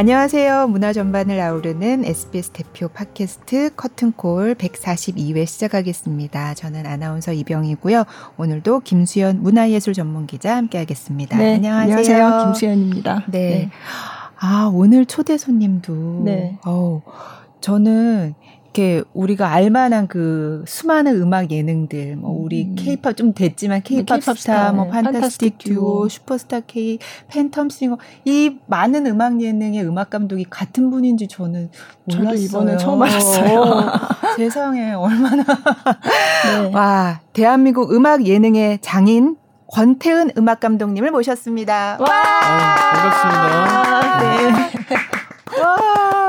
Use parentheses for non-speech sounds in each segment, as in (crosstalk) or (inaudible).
안녕하세요. 문화 전반을 아우르는 SBS 대표 팟캐스트 커튼콜 142회 시작하겠습니다. 저는 아나운서 이병희고요. 오늘도 김수연 문화예술 전문 기자 함께하겠습니다. 네, 안녕하세요. 안녕하세요. 김수연입니다. 네. 네. 아 오늘 초대 손님도. 네. 어우, 저는 이렇게 우리가 알만한 그 수많은 음악 예능들, 뭐 우리 음. 케이팝 좀 됐지만 케이팝 K-pop 스타, 스타, 뭐 네. 판타스틱 판타스틱 듀오. 슈퍼스타 K, 팬텀 싱어 이 많은 음악 예능의 음악 감독이 같은 분인지 저는 저도 몰랐어요. 이번에 처음 알았어요. (laughs) 어, 세상에 얼마나 네. 와 대한민국 음악 예능의 장인 권태은 음악 감독님을 모셨습니다. 와! 아, 반갑습니다. 네. 와.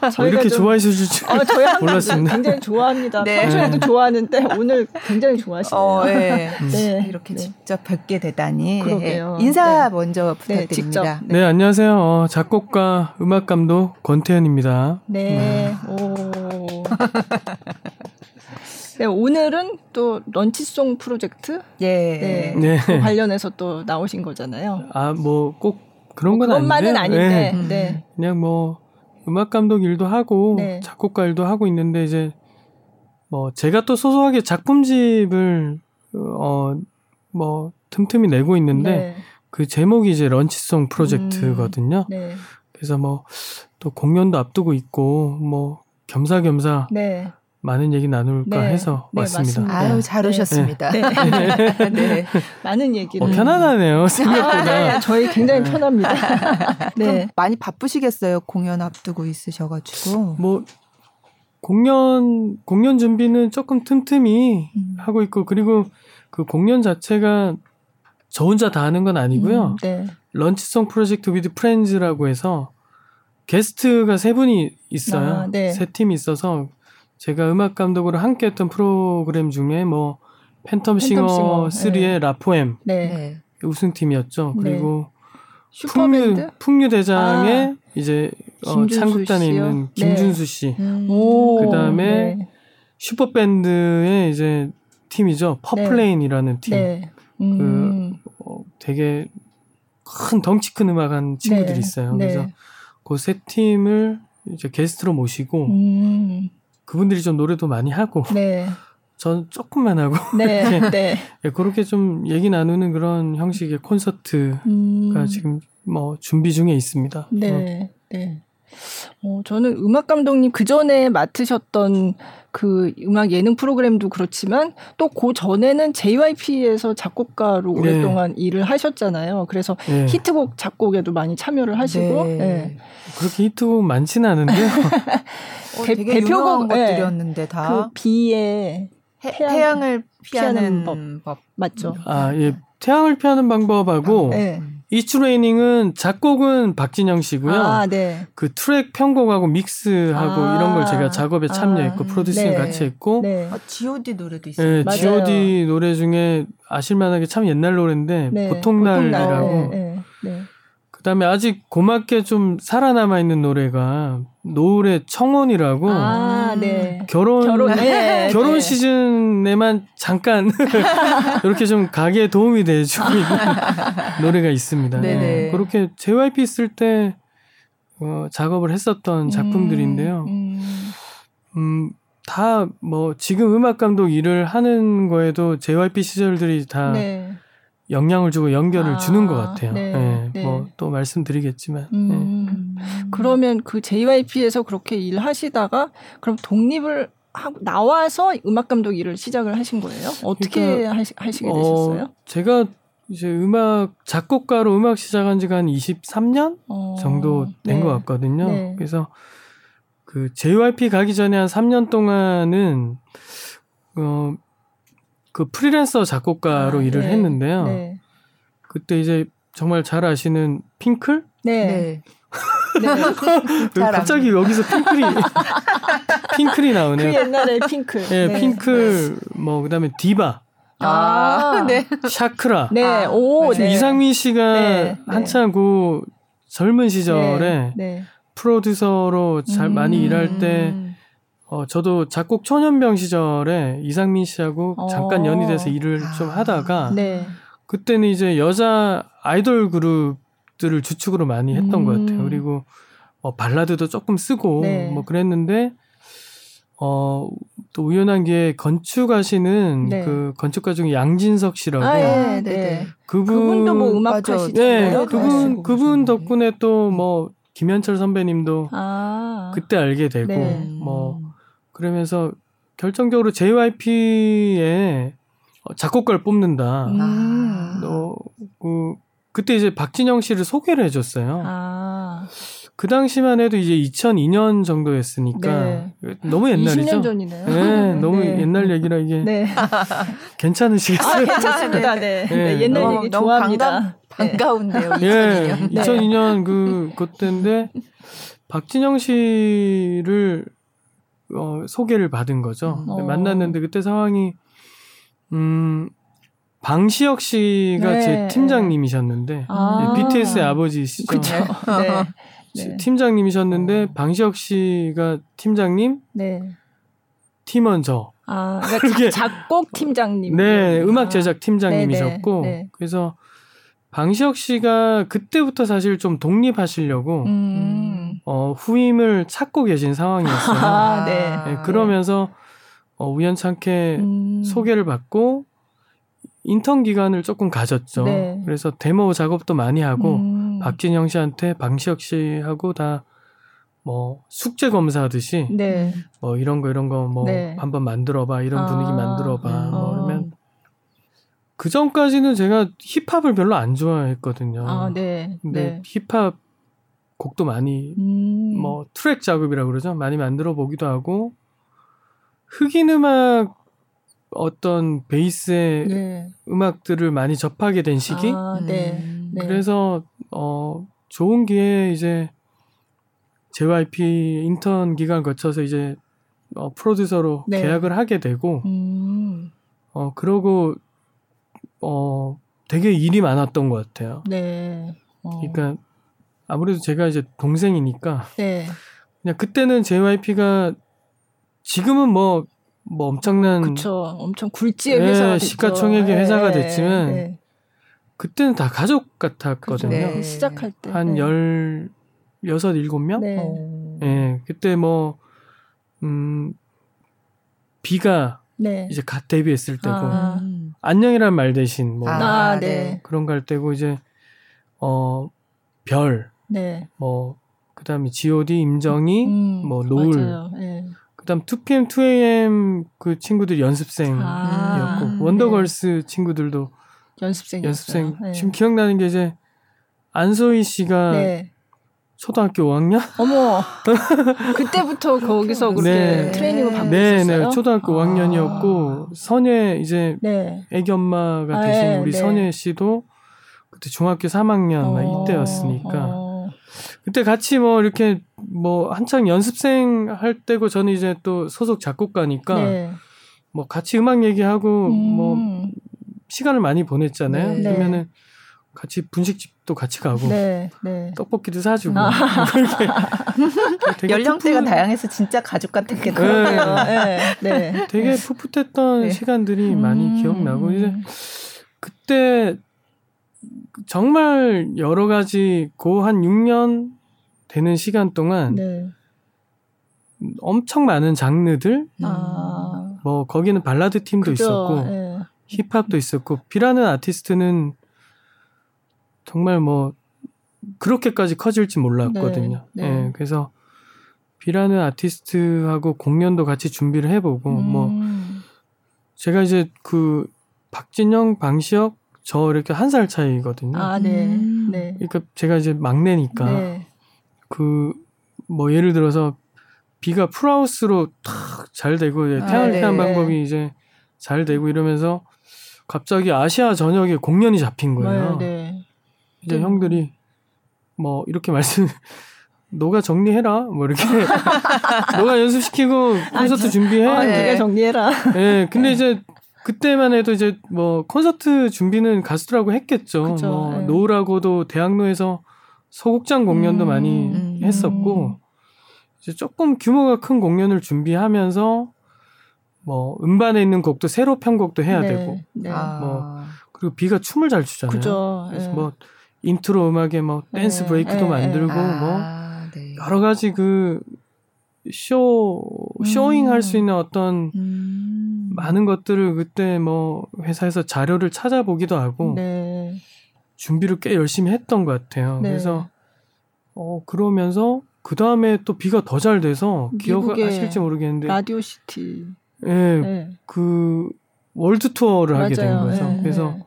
뭐 저희가 이렇게 좀- 좋아해 주실 어, 저희 항상 몰랐습니다. 굉장히 좋아합니다. 네. 평소에도 좋아하는데 오늘 굉장히 좋아하시네요. 어, 예. 네. 이렇게 네. 직접 뵙게 되다니. 그러게요. 예. 인사 네. 먼저 네, 부탁드립니다. 직접. 네, 안녕하세요. 어, 작곡가, 음악 감독 권태현입니다. 네. 오. 네, 오늘은 또 런치송 프로젝트 예. 네. 네. 그 관련해서 또 나오신 거잖아요. 아, 뭐 꼭 그런 건 그것만은 아닌데. 아닌데. 음. 네. 그냥 뭐 음악 감독 일도 하고 네. 작곡가 일도 하고 있는데 이제 뭐 제가 또 소소하게 작품집을 어뭐 틈틈이 내고 있는데 네. 그 제목이 이제 런치송 프로젝트거든요. 네. 그래서 뭐 또 공연도 앞두고 있고 뭐 겸사겸사 네. 많은 얘기 나눌까 네. 해서 네, 왔습니다. 맞습니다. 아유, 잘 네. 오셨습니다. (laughs) 네. 네. 많은 얘기를 어, 편안하네요 아, 생각보다. 네, 저희 굉장히 편합니다. (laughs) 네. 네. 많이 바쁘시겠어요. 공연 앞두고 있으셔가지고. 뭐 공연 공연 준비는 조금 틈틈이 음. 하고 있고 그리고 그 공연 자체가 저 혼자 다 하는 건 아니고요. 음, 네. 런치송 프로젝트 with friends라고 해서 게스트가 세 분이 있어요. 아, 네. 세 팀이 있어서 제가 음악 감독으로 함께 했던 프로그램 중에 뭐 팬텀 싱어 싱어, 3의 라포엠 네. 네. 우승팀이었죠. 네. 그리고 슈퍼밴드? 풍류, 풍류대장의 아, 이제 어, 씨요? 있는 네. 김준수 씨. 음. 오. 그다음에 네. 슈퍼밴드의 이제 팀이죠. 퍼플레인이라는 팀. 네. 음. 어, 되게 큰 덩치 큰 음악한 친구들이 네. 있어요. 네. 그래서 그 세 팀을 이제 게스트로 모시고 음. 그분들이 좀 노래도 많이 하고 네. 전 조금만 하고 네. (laughs) 네. 예, 그렇게 좀 얘기 나누는 그런 형식의 콘서트가 음. 지금 뭐 준비 중에 있습니다. 어. 네. 네. 어, 저는 음악 감독님 그 전에 맡으셨던 그 음악 예능 프로그램도 그렇지만 또 그 전에는 JYP에서 작곡가로 네. 오랫동안 일을 하셨잖아요. 그래서 예. 히트곡 작곡에도 많이 참여를 하시고 네. 네. 그렇게 히트곡 많지는 않은데요. (laughs) 어, 대- 되게 대표곡, 유명한 네. 것들이었는데 다. 그 비의 해, 태양- 태양 을 피하는, 피하는 법. 맞죠? 아, 예. 태양을 피하는 방법하고 네. 이추레이닝은 작곡은 박진영 씨고요. 아, 네. 그 트랙 편곡하고 믹스하고 아. 이런 걸 제가 작업에 아. 참여했고 프로듀싱 네. 같이 했고 네. 아, G.O.D 노래도 있어요. 예, 맞아요. G.O.D 노래 중에 아실만하게 참 옛날 노래인데 네. 보통날이라고 네, 네, 네. 그다음에 아직 고맙게 좀 살아남아 있는 노래가 노을의 청혼이라고 아, 네. 결혼 결혼, 네, 결혼 네. 시즌에만 잠깐 (laughs) 이렇게 좀 가게에 도움이 돼주고 있는 (laughs) 노래가 있습니다. 네네. 네. 그렇게 JYP 있을 때 어, 작업을 했었던 작품들인데요. 음, 음, 다 뭐 지금 음악 감독 일을 하는 거에도 JYP 시절들이 다 네. 영향을 주고 연결을 아, 주는 것 같아요. 네, 네, 네. 뭐또 말씀드리겠지만. 네. 음. 그러면 그 JYP에서 그렇게 일하시다가 그럼 독립을 하고 나와서 음악 감독 일을 시작을 하신 거예요? 어떻게 그러니까, 하시, 하시게 어, 되셨어요? 제가 이제 음악 작곡가로 음악 시작한 지가 한 23년 어, 정도 된 네. 것 같거든요. 네. 그래서 그 JYP 가기 전에 한 3년 동안은 어, 그 프리랜서 작곡가로 아, 일을 네. 했는데요. 네. 그때 이제 정말 잘 아시는 핑클? 네. 네. 네. (laughs) 잘 갑자기 여기서 핑클이 (laughs) 핑클이 그 나오네요. 옛날에 핑클. 예, 네. 핑클 뭐 그다음에 디바, 아, 네. 샤크라. 네. 아, 오, 지금 네. 이상민 씨가 네, 네. 한참 그 젊은 시절에 네. 네. 프로듀서로 잘 음. 많이 일할 때 음. 어, 저도 작곡 초년병 시절에 이상민 씨하고 어. 잠깐 연이돼서 일을 좀 아. 하다가 네. 그때는 이제 여자 아이돌 그룹 곡들을 주축으로 많이 했던 음. 것 같아요. 그리고 어, 발라드도 조금 쓰고 네. 뭐 그랬는데 어, 또 우연한 게 건축하시는 네. 그 건축가 중에 양진석 씨라고 아, 아, 예, 네네. 네. 그분 그분 도 뭐 음악. 하시잖아요. 네, 그분 그분 덕분에 또 뭐 김현철 선배님도 아. 그때 알게 되고 네. 뭐 그러면서 결정적으로 JYP에 어, 작곡가를 뽑는다. 음. 어, 그 그때 이제 박진영 씨를 소개를 해줬어요. 아. 그 당시만 해도 이제 2002년 정도였으니까 네. 너무 옛날이죠. 20년 전이네요. 네, 너무 네. 옛날 얘기라 이게 네. (laughs) 괜찮으시겠어요? 아, 괜찮습니다. 네. 네. 네, 옛날 너무- 얘기 너무 좋아합니다. 네. 반가운데요. 예, 2002년. 네. 2002년 그 그때인데 박진영 씨를 어, 소개를 받은 거죠. 음. 어. 만났는데 그때 상황이 음 방시혁 씨가 네. 제 팀장님이셨는데 아. 네, BTS의 아버지시죠. 그렇죠. 네. (laughs) 네. 팀장님이셨는데 방시혁 씨가 팀장님, 네. 팀원 저. 아, 그러니까 작곡 팀장님. 네, 음악 제작 팀장님이셨고 네, 네, 네. 그래서 방시혁 씨가 그때부터 사실 좀 독립하시려고 음. 어, 후임을 찾고 계신 상황이었어요. (laughs) 아, 네. 네, 그러면서 어, 우연찮게 음. 소개를 받고 인턴 기간을 조금 가졌죠. 네. 그래서 데모 작업도 많이 하고 음. 박진영 씨한테 방시혁 씨하고 다 뭐 숙제 검사하듯이 네. 뭐 이런 거 이런 거뭐 네. 한번 만들어봐 이런 분위기 아. 만들어봐 뭐 어. 그러면 그 전까지는 제가 힙합을 별로 안 좋아했거든요. 아, 네. 근데 네. 힙합 곡도 많이 음. 뭐 트랙 작업이라 고 그러죠. 많이 만들어 보기도 하고 흑인 음악 어떤 베이스의 네. 음악들을 많이 접하게 된 시기. 아, 네. 음. 네. 그래서 어 좋은 기회에 이제 JYP 인턴 기간 거쳐서 이제 어, 프로듀서로 네. 계약을 하게 되고 음. 어 그러고 어 되게 일이 많았던 것 같아요. 네. 어. 그러니까 아무래도 제가 이제 동생이니까 네. 그냥 그때는 JYP가 지금은 뭐, 뭐 엄청난 그쵸. 엄청 굴지의 예, 회사가 됐죠. 시가총액의 회사가 네, 됐지만 네. 그때는 다 가족. 같았거든요. 네. 시작할 때. 한 네. 열, 여섯, 일곱 명? 네. 어. 예, 그때 뭐, 음, 비가 네. 이제 갓 데뷔했을 때고, 아. 음. 안녕이란 말 대신 뭐, 아, 네. 네. 그런 거할 때고, 이제, 어, 별, 네. 뭐, 그 다음에 GOD, 임정희, 음, 뭐, 노을, 맞아요. 네. 그 다음 2PM, 2AM 그 친구들 연습생이었고, 아, 원더걸스 친구들도 연습생. 연습생. 지금 기억나는 게 이제, 안소희 씨가 네. 초등학교 5학년? (laughs) 어머. 그때부터 거기서 그렇게 네. 트레이닝을 받고 네, 있었어요. 네. 초등학교 아. 5학년이었고, 선예, 이제, 네. 애기 엄마가 아, 되신 네, 우리 네. 선예 씨도 그때 중학교 3학년 막 어, 이때였으니까 어. 그때 같이 뭐 이렇게 뭐 한창 연습생 할 때고 저는 이제 또 소속 작곡가니까 네. 뭐 같이 음악 얘기하고 뭐 음. 시간을 많이 보냈잖아요. 네. 그러면은 같이 분식집도 같이 가고 네. 네. 떡볶이도 사주고 아. (laughs) 되게 연령대가 푸푸- 다양해서 진짜 가족 같았겠네요. 네. 네. 네. 되게 풋풋했던 네. 시간들이 많이 음. 기억나고 이제 그때 정말 여러 가지 고 한 6년 되는 시간 동안 네. 엄청 많은 장르들 아. 뭐 거기는 발라드 팀도 그죠. 있었고 네. 힙합도 있었고 비라는 아티스트는 정말 뭐 그렇게까지 커질지 몰랐거든요. 네, 네. 예, 그래서 비라는 아티스트하고 공연도 같이 준비를 해보고 뭐 음. 제가 이제 그 박진영, 방시혁 저 이렇게 한 살 차이거든요. 아, 네. 음. 네. 그러니까 제가 이제 막내니까 네. 그뭐 예를 들어서 비가 풀하우스로 탁 잘 되고 아, 태양을 네. 피한 방법이 이제 잘 되고 이러면서 갑자기 아시아 전역에 공연이 잡힌 거예요. 네. 네. 이제 네. 형들이 뭐 이렇게 말씀 (laughs) 너가 정리해라 뭐 이렇게 (laughs) 너가 연습시키고 콘서트 준비해. 아, 네. 네가 정리해라. 예, 근데 이제 그때만 해도 이제 뭐 콘서트 준비는 가수들하고 했겠죠. 그쵸, 뭐 예. 노을하고도 대학로에서 소극장 공연도 음, 많이 음. 했었고 이제 조금 규모가 큰 공연을 준비하면서 뭐 음반에 있는 곡도 새로 편곡도 해야 네. 되고 네. 아. 뭐 그리고 비가 춤을 잘 추잖아요. 그죠. 그래서 예. 뭐 인트로 음악에 뭐 댄스 네, 브레이크도 네, 만들고 뭐 아, 네. 여러 가지 그 show, showing 할 수 있는 어떤 음. 많은 것들을 그때 뭐 회사에서 자료를 찾아보기도 하고 네. 준비를 꽤 열심히 했던 것 같아요. 네. 그래서 어 그러면서 그 다음에 또 비가 더 잘 돼서 기억하실지 모르겠는데 라디오 시티. 예, 네. 그 월드 투어를 하게 된 맞아요. 거죠. 네, 그래서 네.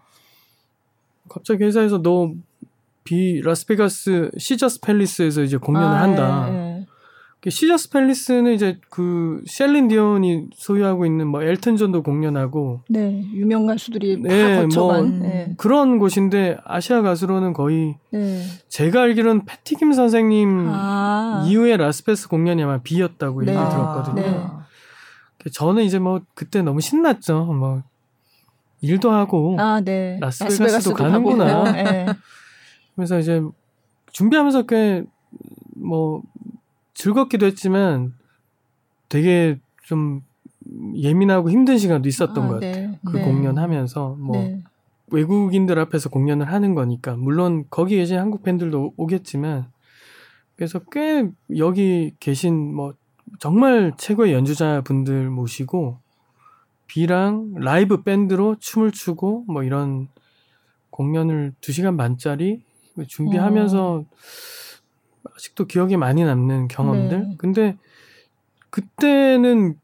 갑자기 회사에서 너 비 라스베가스 시저스 팰리스에서 이제 공연을 아, 한다. 네, 네. 그 시저스 팰리스는 이제 그 셀린 디온이 소유하고 있는 뭐 엘튼 존도 공연하고 네, 유명 가수들이 네, 다 거쳐간. 뭐, 네. 그런 곳인데 아시아 가수로는 거의 네. 제가 알기로는 패티김 선생님 아. 이후에 라스베스 공연이 아마 비였다고 네. 얘기 아, 들었거든요. 네. 저는 이제 뭐 그때 너무 신났죠. 뭐 일도 하고 아, 네. 라스베가스도 라스베가스도 가는구나. 네. 그래서 이제 준비하면서 꽤뭐 즐겁기도 했지만 되게 좀 예민하고 힘든 시간도 있었던 아, 것 같아요. 네. 그 네. 공연하면서 뭐 네. 외국인들 앞에서 공연을 하는 거니까 물론 거기 계신 한국 팬들도 오겠지만 그래서 꽤 여기 계신 뭐 정말 최고의 연주자분들 모시고 비랑 라이브 밴드로 춤을 추고 뭐 이런 공연을 2시간 반짜리 준비하면서 아직도 기억에 많이 남는 경험들. 네. 근데 그때는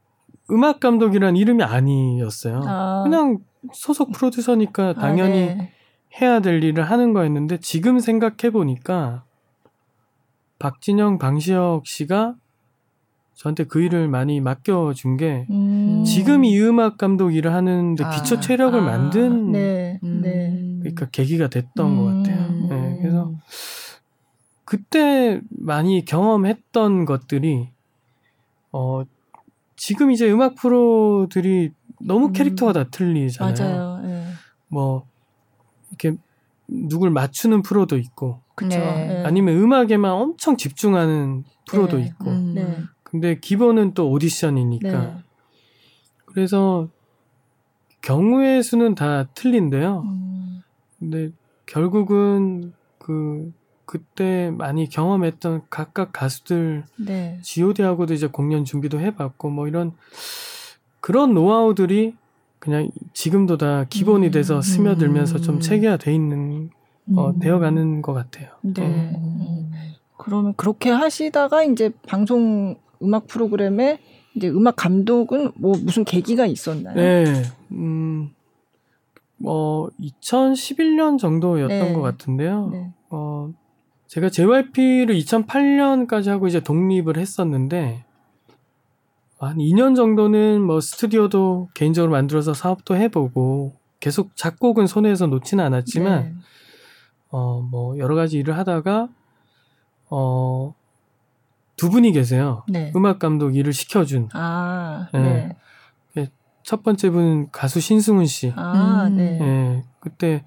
음악 감독이란 이름이 아니었어요. 아. 그냥 소속 프로듀서니까 당연히 아, 네. 해야 될 일을 하는 거였는데 지금 생각해 보니까 박진영, 방시혁 씨가 저한테 그 일을 많이 맡겨준 게 음. 지금 이 음악 감독 일을 하는데 아. 기초 체력을 아, 만든 네. 음. 네. 그러니까 계기가 됐던 것 음. 같아요. 네, 그래서 그때 많이 경험했던 것들이 어 지금 이제 음악 프로들이 너무 음. 캐릭터가 다 틀리잖아요. 맞아요. 네. 뭐 이렇게 누굴 맞추는 프로도 있고 그쵸. 네. 네. 아니면 음악에만 엄청 집중하는 프로도 네. 있고 음. 네. 근데 기본은 또 오디션이니까 네. 그래서 경우의 수는 다 틀린데요. 음. 근데 결국은 그 그때 많이 경험했던 각각 가수들 네. G.O.D하고도 이제 공연 준비도 해봤고 뭐 이런 그런 노하우들이 그냥 지금도 다 기본이 음. 돼서 스며들면서 음. 좀 체계화 돼 있는 어, 음. 되어가는 것 같아요. 네. 음. 음. 그러면 그렇게 하시다가 이제 방송 음악 프로그램에 이제 음악 감독은 뭐 무슨 계기가 있었나요? 네, 음, 뭐 2011년 정도였던 네. 것 같은데요. 네. 어, 제가 JYP를 2008년까지 하고 이제 독립을 했었는데 한 2년 정도는 뭐 스튜디오도 개인적으로 만들어서 사업도 해보고 계속 작곡은 손에서 놓지는 않았지만 네. 어, 뭐 여러 가지 일을 하다가 어, 두 분이 계세요. 네. 음악 감독 일을 시켜준 아, 네. 네. 첫 번째 분은 가수 신승훈 씨. 아, 음. 네. 예, 그때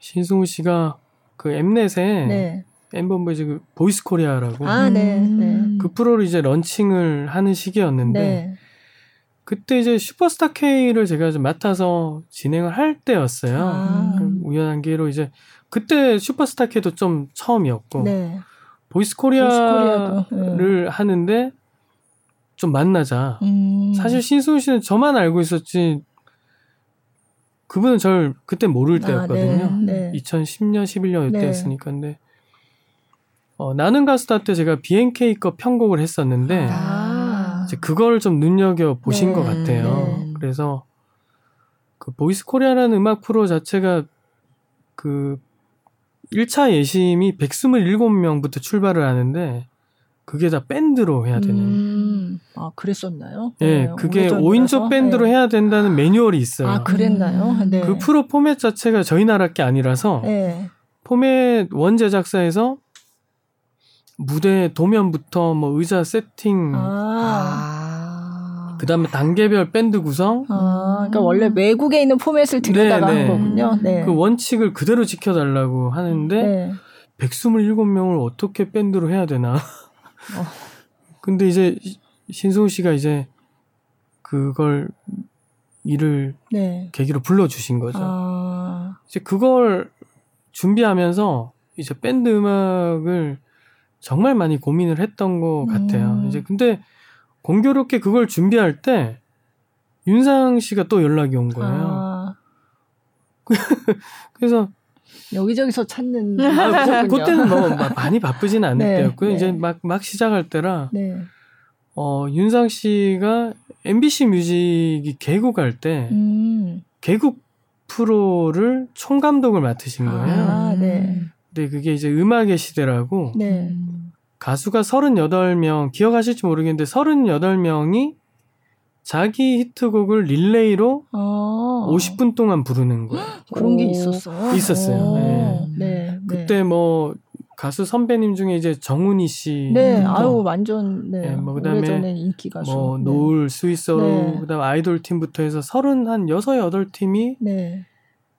신승훈 씨가 그 엠넷에 네. 엠범보이즈 그 보이스 코리아라고 아, 네. 네. 음. 그 프로를 이제 런칭을 하는 시기였는데 네. 그때 이제 슈퍼스타 K를 제가 좀 맡아서 진행을 할 때였어요. 아. 그 우연한 기회로 이제 그때 슈퍼스타 K도 좀 처음이었고 네. 보이스 코리아를 하는데 좀 만나자. 음. 사실 신승훈 씨는 저만 알고 있었지 그분은 절 그때 모를 때였거든요. 아, 네. 네. 2010년, 11년 네. 이때였으니까 근데 어, 나는 가수다 때 제가 BMK 거 편곡을 했었는데 아. 이제 그걸 좀 눈여겨 보신 네. 것 같아요. 네. 그래서 그 보이스 코리아라는 음악 프로 자체가 그 1차 예심이 127명부터 출발을 하는데 그게 다 밴드로 해야 되는 음. 아, 그랬었나요? 예, 네, 그게 오래전이라서. 5인조 밴드로 네. 해야 된다는 매뉴얼이 있어요. 아, 그랬나요? 음. 네. 그 프로 포맷 자체가 저희 나라 게 아니라서 네. 포맷 원 제작사에서 무대 도면부터 뭐 의자 세팅, 아. 아. 그다음에 단계별 밴드 구성, 아, 그러니까 원래 외국에 있는 포맷을 들여다가 네, 한 네. 거군요. 네. 그 원칙을 그대로 지켜달라고 하는데 네. 127명을 어떻게 밴드로 해야 되나. 근데 이제 시- 신승우 씨가 이제 그걸 일을 네. 계기로 불러주신 거죠. 아. 이제 그걸 준비하면서 이제 밴드 음악을 정말 많이 고민을 했던 것 같아요. 음. 이제 근데 공교롭게 그걸 준비할 때 윤상 씨가 또 연락이 온 거예요. 아, (laughs) 그래서 여기저기서 찾는. (laughs) 아, 그. 그때는 뭐 마- 많이 바쁘지는 않을 네, 때였고요. 네. 이제 막 막 시작할 때라 네. 어, 윤상 씨가 MBC 뮤직이 개국할 때 음. 개국 프로를 총감독을 맡으신 거예요. 아, 네. 근데 그게 이제 음악의 시대라고 네. 가수가 38명 기억하실지 모르겠는데 38명이 자기 히트곡을 릴레이로 어. 50분 동안 부르는 거예요. (gasps) 그런 게 오. 있었어요. 있었어요. 오. 네. 네. 그때 뭐 가수 선배님 중에 이제 정훈희 씨, 네, 부터 아유 완전 네. 네, 뭐 그다음에 오래전에 인기 가수. 뭐 네. 노을, 스윗소로우 네. 그다음 아이돌 팀부터 해서 30한 6, 8팀이 네.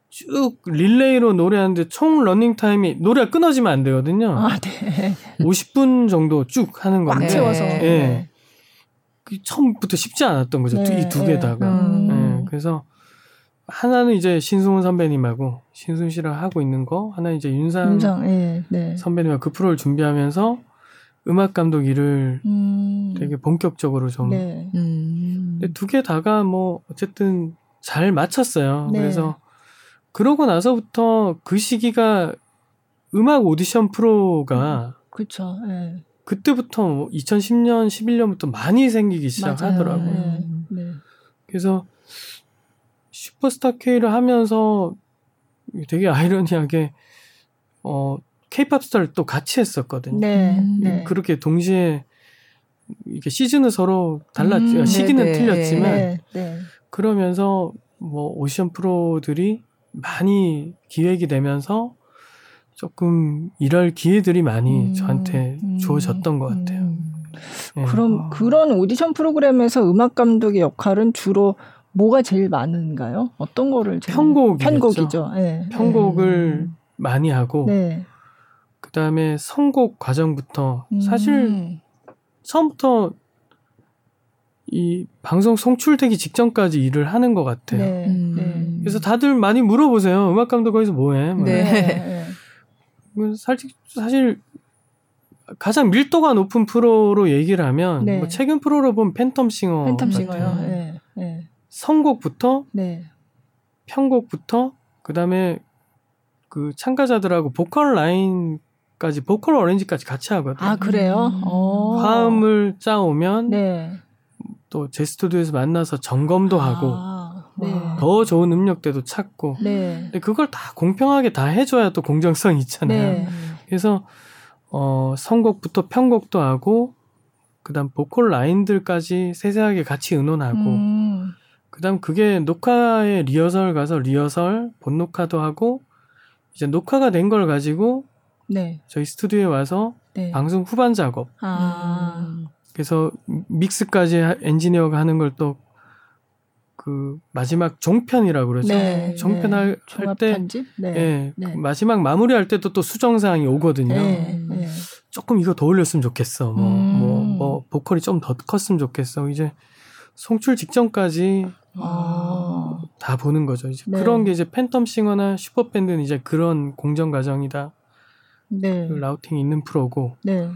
쭉 릴레이로 노래하는데 총 러닝 타임이 노래가 끊어지면 안 되거든요. 아, 네. 50분 정도 쭉 하는 꽉 건데 채워서. 네. 예. 그 처음부터 쉽지 않았던 거죠. 네, 이두 네. 개다가. 음. 예, 그래서 하나는 이제 신승훈 선배님하고 신승훈 씨랑 하고 있는 거, 하나 는 이제 윤상, 윤상, 예, 네. 선배님과 그 프로를 준비하면서 음악 감독 일을 음. 되게 본격적으로 좀. 네. 음. 두개 다가 뭐 어쨌든 잘 맞췄어요. 네. 그래서 그러고 나서부터 그 시기가 음악 오디션 프로가 그렇죠. 예. 그때부터 뭐 2010년, 11년부터 많이 생기기 시작하더라고요. 네. 음. 네. 그래서 슈퍼스타 K를 하면서 되게 아이러니하게 어 케이팝 스타를 또 같이 했었거든요. 네. 음. 네. 그렇게 동시에 이게 시즌은 서로 달랐죠. 음, 시기는 네네. 틀렸지만 네. 네. 그러면서 뭐 오션 프로들이 많이 기획이 되면서 조금 일할 기회들이 많이 음, 저한테 음, 주어졌던 것 같아요. 음. 예. 그럼 아. 그런 오디션 프로그램에서 음악 감독의 역할은 주로 뭐가 제일 많은가요? 어떤 거를 제일 편곡이겠죠. 편곡이죠. 네. 편곡을 음. 많이 하고 네. 그 다음에 선곡 과정부터 음. 사실 처음부터 이 방송 송출되기 직전까지 일을 하는 것 같아요. 네. 음. 네. 그래서 다들 많이 물어보세요. 음악 감독 거기서 뭐해? 뭐 네. (laughs) 네. 뭐 사실 사실 가장 밀도가 높은 프로로 얘기를 하면 네. 뭐 최근 프로로 보면 팬텀 싱어 팬텀 싱어요. 같아요. 네. 네. 선곡부터 네. 편곡부터 그다음에 그 참가자들하고 보컬 라인까지 보컬 arrange까지 같이 하거든요. 아 그래요? 음. 어. 화음을 짜오면 네. 또 제 스튜디오에서 만나서 점검도 하고 아, 네. 더 좋은 음역대도 찾고 네. 근데 그걸 다 공평하게 다 해줘야 또 공정성이 있잖아요. 네. 그래서 어 선곡부터 편곡도 하고 그다음 보컬 라인들까지 세세하게 같이 의논하고 음. 그다음 그게 녹화에 리허설 가서 리허설 본 녹화도 하고 이제 녹화가 된 걸 가지고 네. 저희 스튜디오에 와서 네. 방송 후반 작업 아. 그래서 믹스까지 하- 엔지니어가 하는 걸 또 그 마지막 종편이라고 그러죠. 네. 종편 네. 할때 편집? 네. 예, 네. 그 마지막 마무리할 때도 또 수정사항이 오거든요. 네. 네. 조금 이거 더 올렸으면 좋겠어. 뭐, 음. 뭐, 뭐, 보컬이 좀 더 컸으면 좋겠어. 이제 송출 직전까지 아. 다 보는 거죠. 이제 네. 그런 게 이제 팬텀 싱어나 슈퍼밴드는 이제 그런 공정 과정이다. 네. 그 라우팅이 있는 프로고, 네.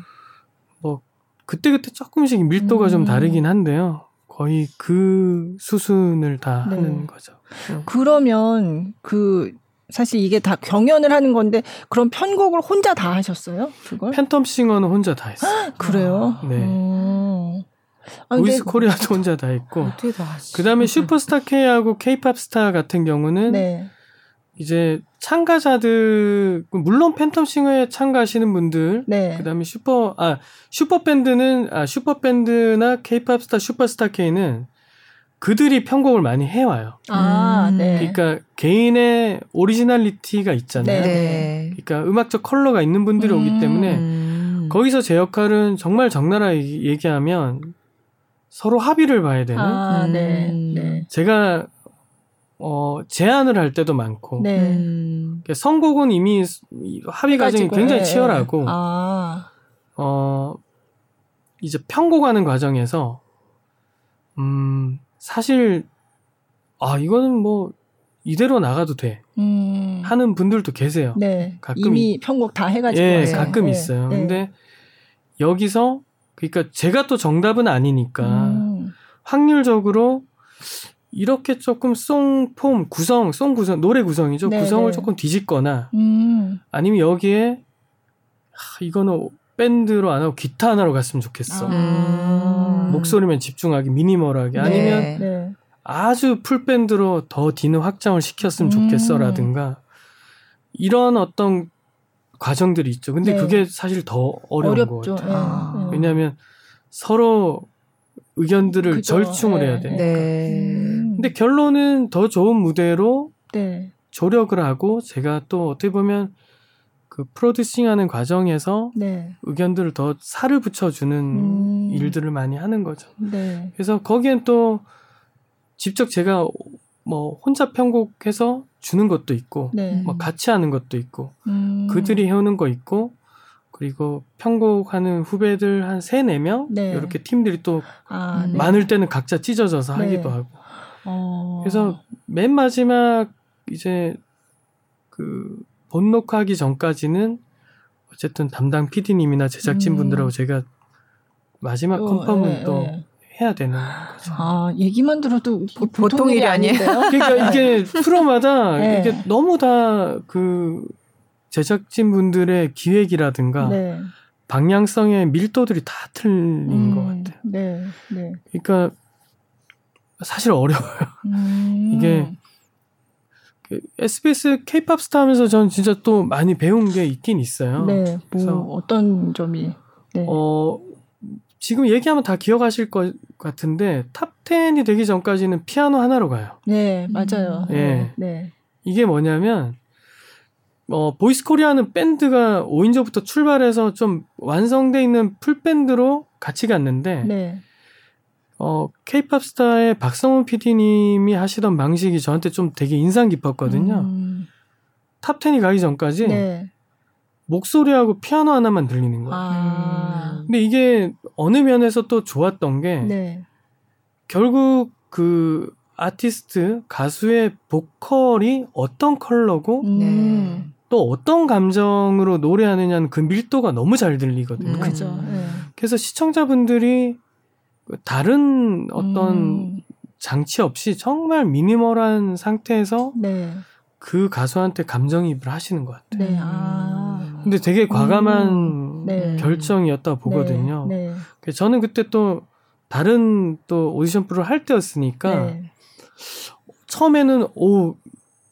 뭐, 그때그때 조금씩 밀도가 음. 좀 다르긴 한데요. 거의 그 수순을 다 네. 하는 거죠. 그러면 그 사실 이게 다 경연을 하는 건데 그럼 편곡을 혼자 다 하셨어요? 그걸? 팬텀 싱어는 혼자 다 했어요. 그래요? 네. 음. 아, 보이스 코리아도 혼자 다 했고, 어떻게 다 하시? 그 다음에 슈퍼스타 K하고 케이팝 스타 같은 경우는 네. 이제 참가자들 물론 팬텀 싱어에 참가하시는 분들 네. 그다음에 슈퍼 아 슈퍼 밴드는 아 슈퍼 밴드나 케이팝 스타 슈퍼스타 K는 그들이 편곡을 많이 해와요. 아, 음. 네. 그러니까 개인의 originality가 있잖아요. 네. 네. 그러니까 음악적 컬러가 있는 분들이 음. 오기 때문에 음. 거기서 제 역할은 정말 적나라하게 얘기하면 서로 합의를 봐야 되는. 아, 네. 음. 네. 제가 어 제안을 할 때도 많고 네. 음. 그러니까 선곡은 이미 합의 과정이 굉장히 예, 치열하고 예. 아. 어 이제 편곡하는 과정에서 음 사실 아 이거는 뭐 이대로 나가도 돼 음. 하는 분들도 계세요. 네. 가끔 이미 편곡 다 해가지고. 예, 와서. 가끔 네. 있어요. 네. 근데 여기서 그러니까 제가 또 정답은 아니니까 음. 확률적으로 이렇게 조금 송 폼 구성, 송 구성, 노래 구성이죠. 네, 구성을 네. 조금 뒤집거나 음. 아니면 여기에 하, 이거는 밴드로 안 하고 기타 하나로 갔으면 좋겠어. 아. 목소리만 집중하기 미니멀하게 아니면 네. 네. 아주 풀 밴드로 더 뒤는 확장을 시켰으면 음. 좋겠어라든가 이런 어떤 과정들이 있죠. 근데 네. 그게 사실 더 어려운 어렵죠. 것 같아요. 아. 예. 예. 왜냐하면 서로 의견들을 그죠. 절충을 네, 해야 돼. 네. 네. 음. 근데 결론은 더 좋은 무대로 네. 조력을 하고 제가 또 어떻게 보면 그 프로듀싱하는 과정에서 네. 의견들을 더 살을 붙여주는 음. 일들을 많이 하는 거죠. 네. 그래서 거기엔 또 직접 제가 뭐 혼자 편곡해서 주는 것도 있고 네. 뭐 같이 하는 것도 있고 음. 그들이 해오는 거 있고 그리고 편곡하는 후배들 한세네명 네. 이렇게 팀들이 또 아, 네. 많을 때는 각자 찢어져서 네. 하기도 하고 어. 그래서 맨 마지막 이제 그 본녹화하기 전까지는 어쨌든 담당 PD님이나 제작진 분들하고 음. 제가 마지막 또, 컨펌은 예, 또 예. 해야 되는 거죠. 아, 얘기만 들어도 보, 보통 일이 아니에요. (laughs) 그러니까 이게 (laughs) 프로마다 네. 이게 너무 다 그 제작진 분들의 기획이라든가 네. 방향성의 밀도들이 다 틀린 음, 것 같아요. 네. 네. 그러니까 사실 어려워요. 음. 이게 그 SBS K-팝 스타 하면서 저는 진짜 또 많이 배운 게 있긴 있어요. 네. 뭐 그래서 어떤 점이 네. 어 지금 얘기하면 다 기억하실 것 같은데 top 10이 되기 전까지는 피아노 하나로 가요. 네, 맞아요. 예. 네. 네. 이게 뭐냐면 어 보이스 코리아는 밴드가 5인조부터 출발해서 좀 완성돼 있는 full band로 같이 갔는데 네. 어 케이팝 스타의 박성훈 PD님이 하시던 방식이 저한테 좀 되게 인상 깊었거든요. 음. top 10이 가기 전까지 네. 목소리하고 피아노 하나만 들리는 거예요. 아. 근데 이게 어느 면에서 또 좋았던 게 네. 결국 그 아티스트 가수의 보컬이 어떤 컬러고 음. 또 어떤 감정으로 노래하느냐는 그 밀도가 너무 잘 들리거든요. 음. 그죠. 네. 그래서 시청자분들이 다른 어떤 음. 장치 없이 정말 minimal한 상태에서 네. 그 가수한테 감정이입을 하시는 것 같아요. 네. 아. 근데 되게 과감한 음. 네. 결정이었다 보거든요. 네. 네. 그래서 저는 그때 또 다른 또 오디션 프로를 할 때였으니까 네. 처음에는 오,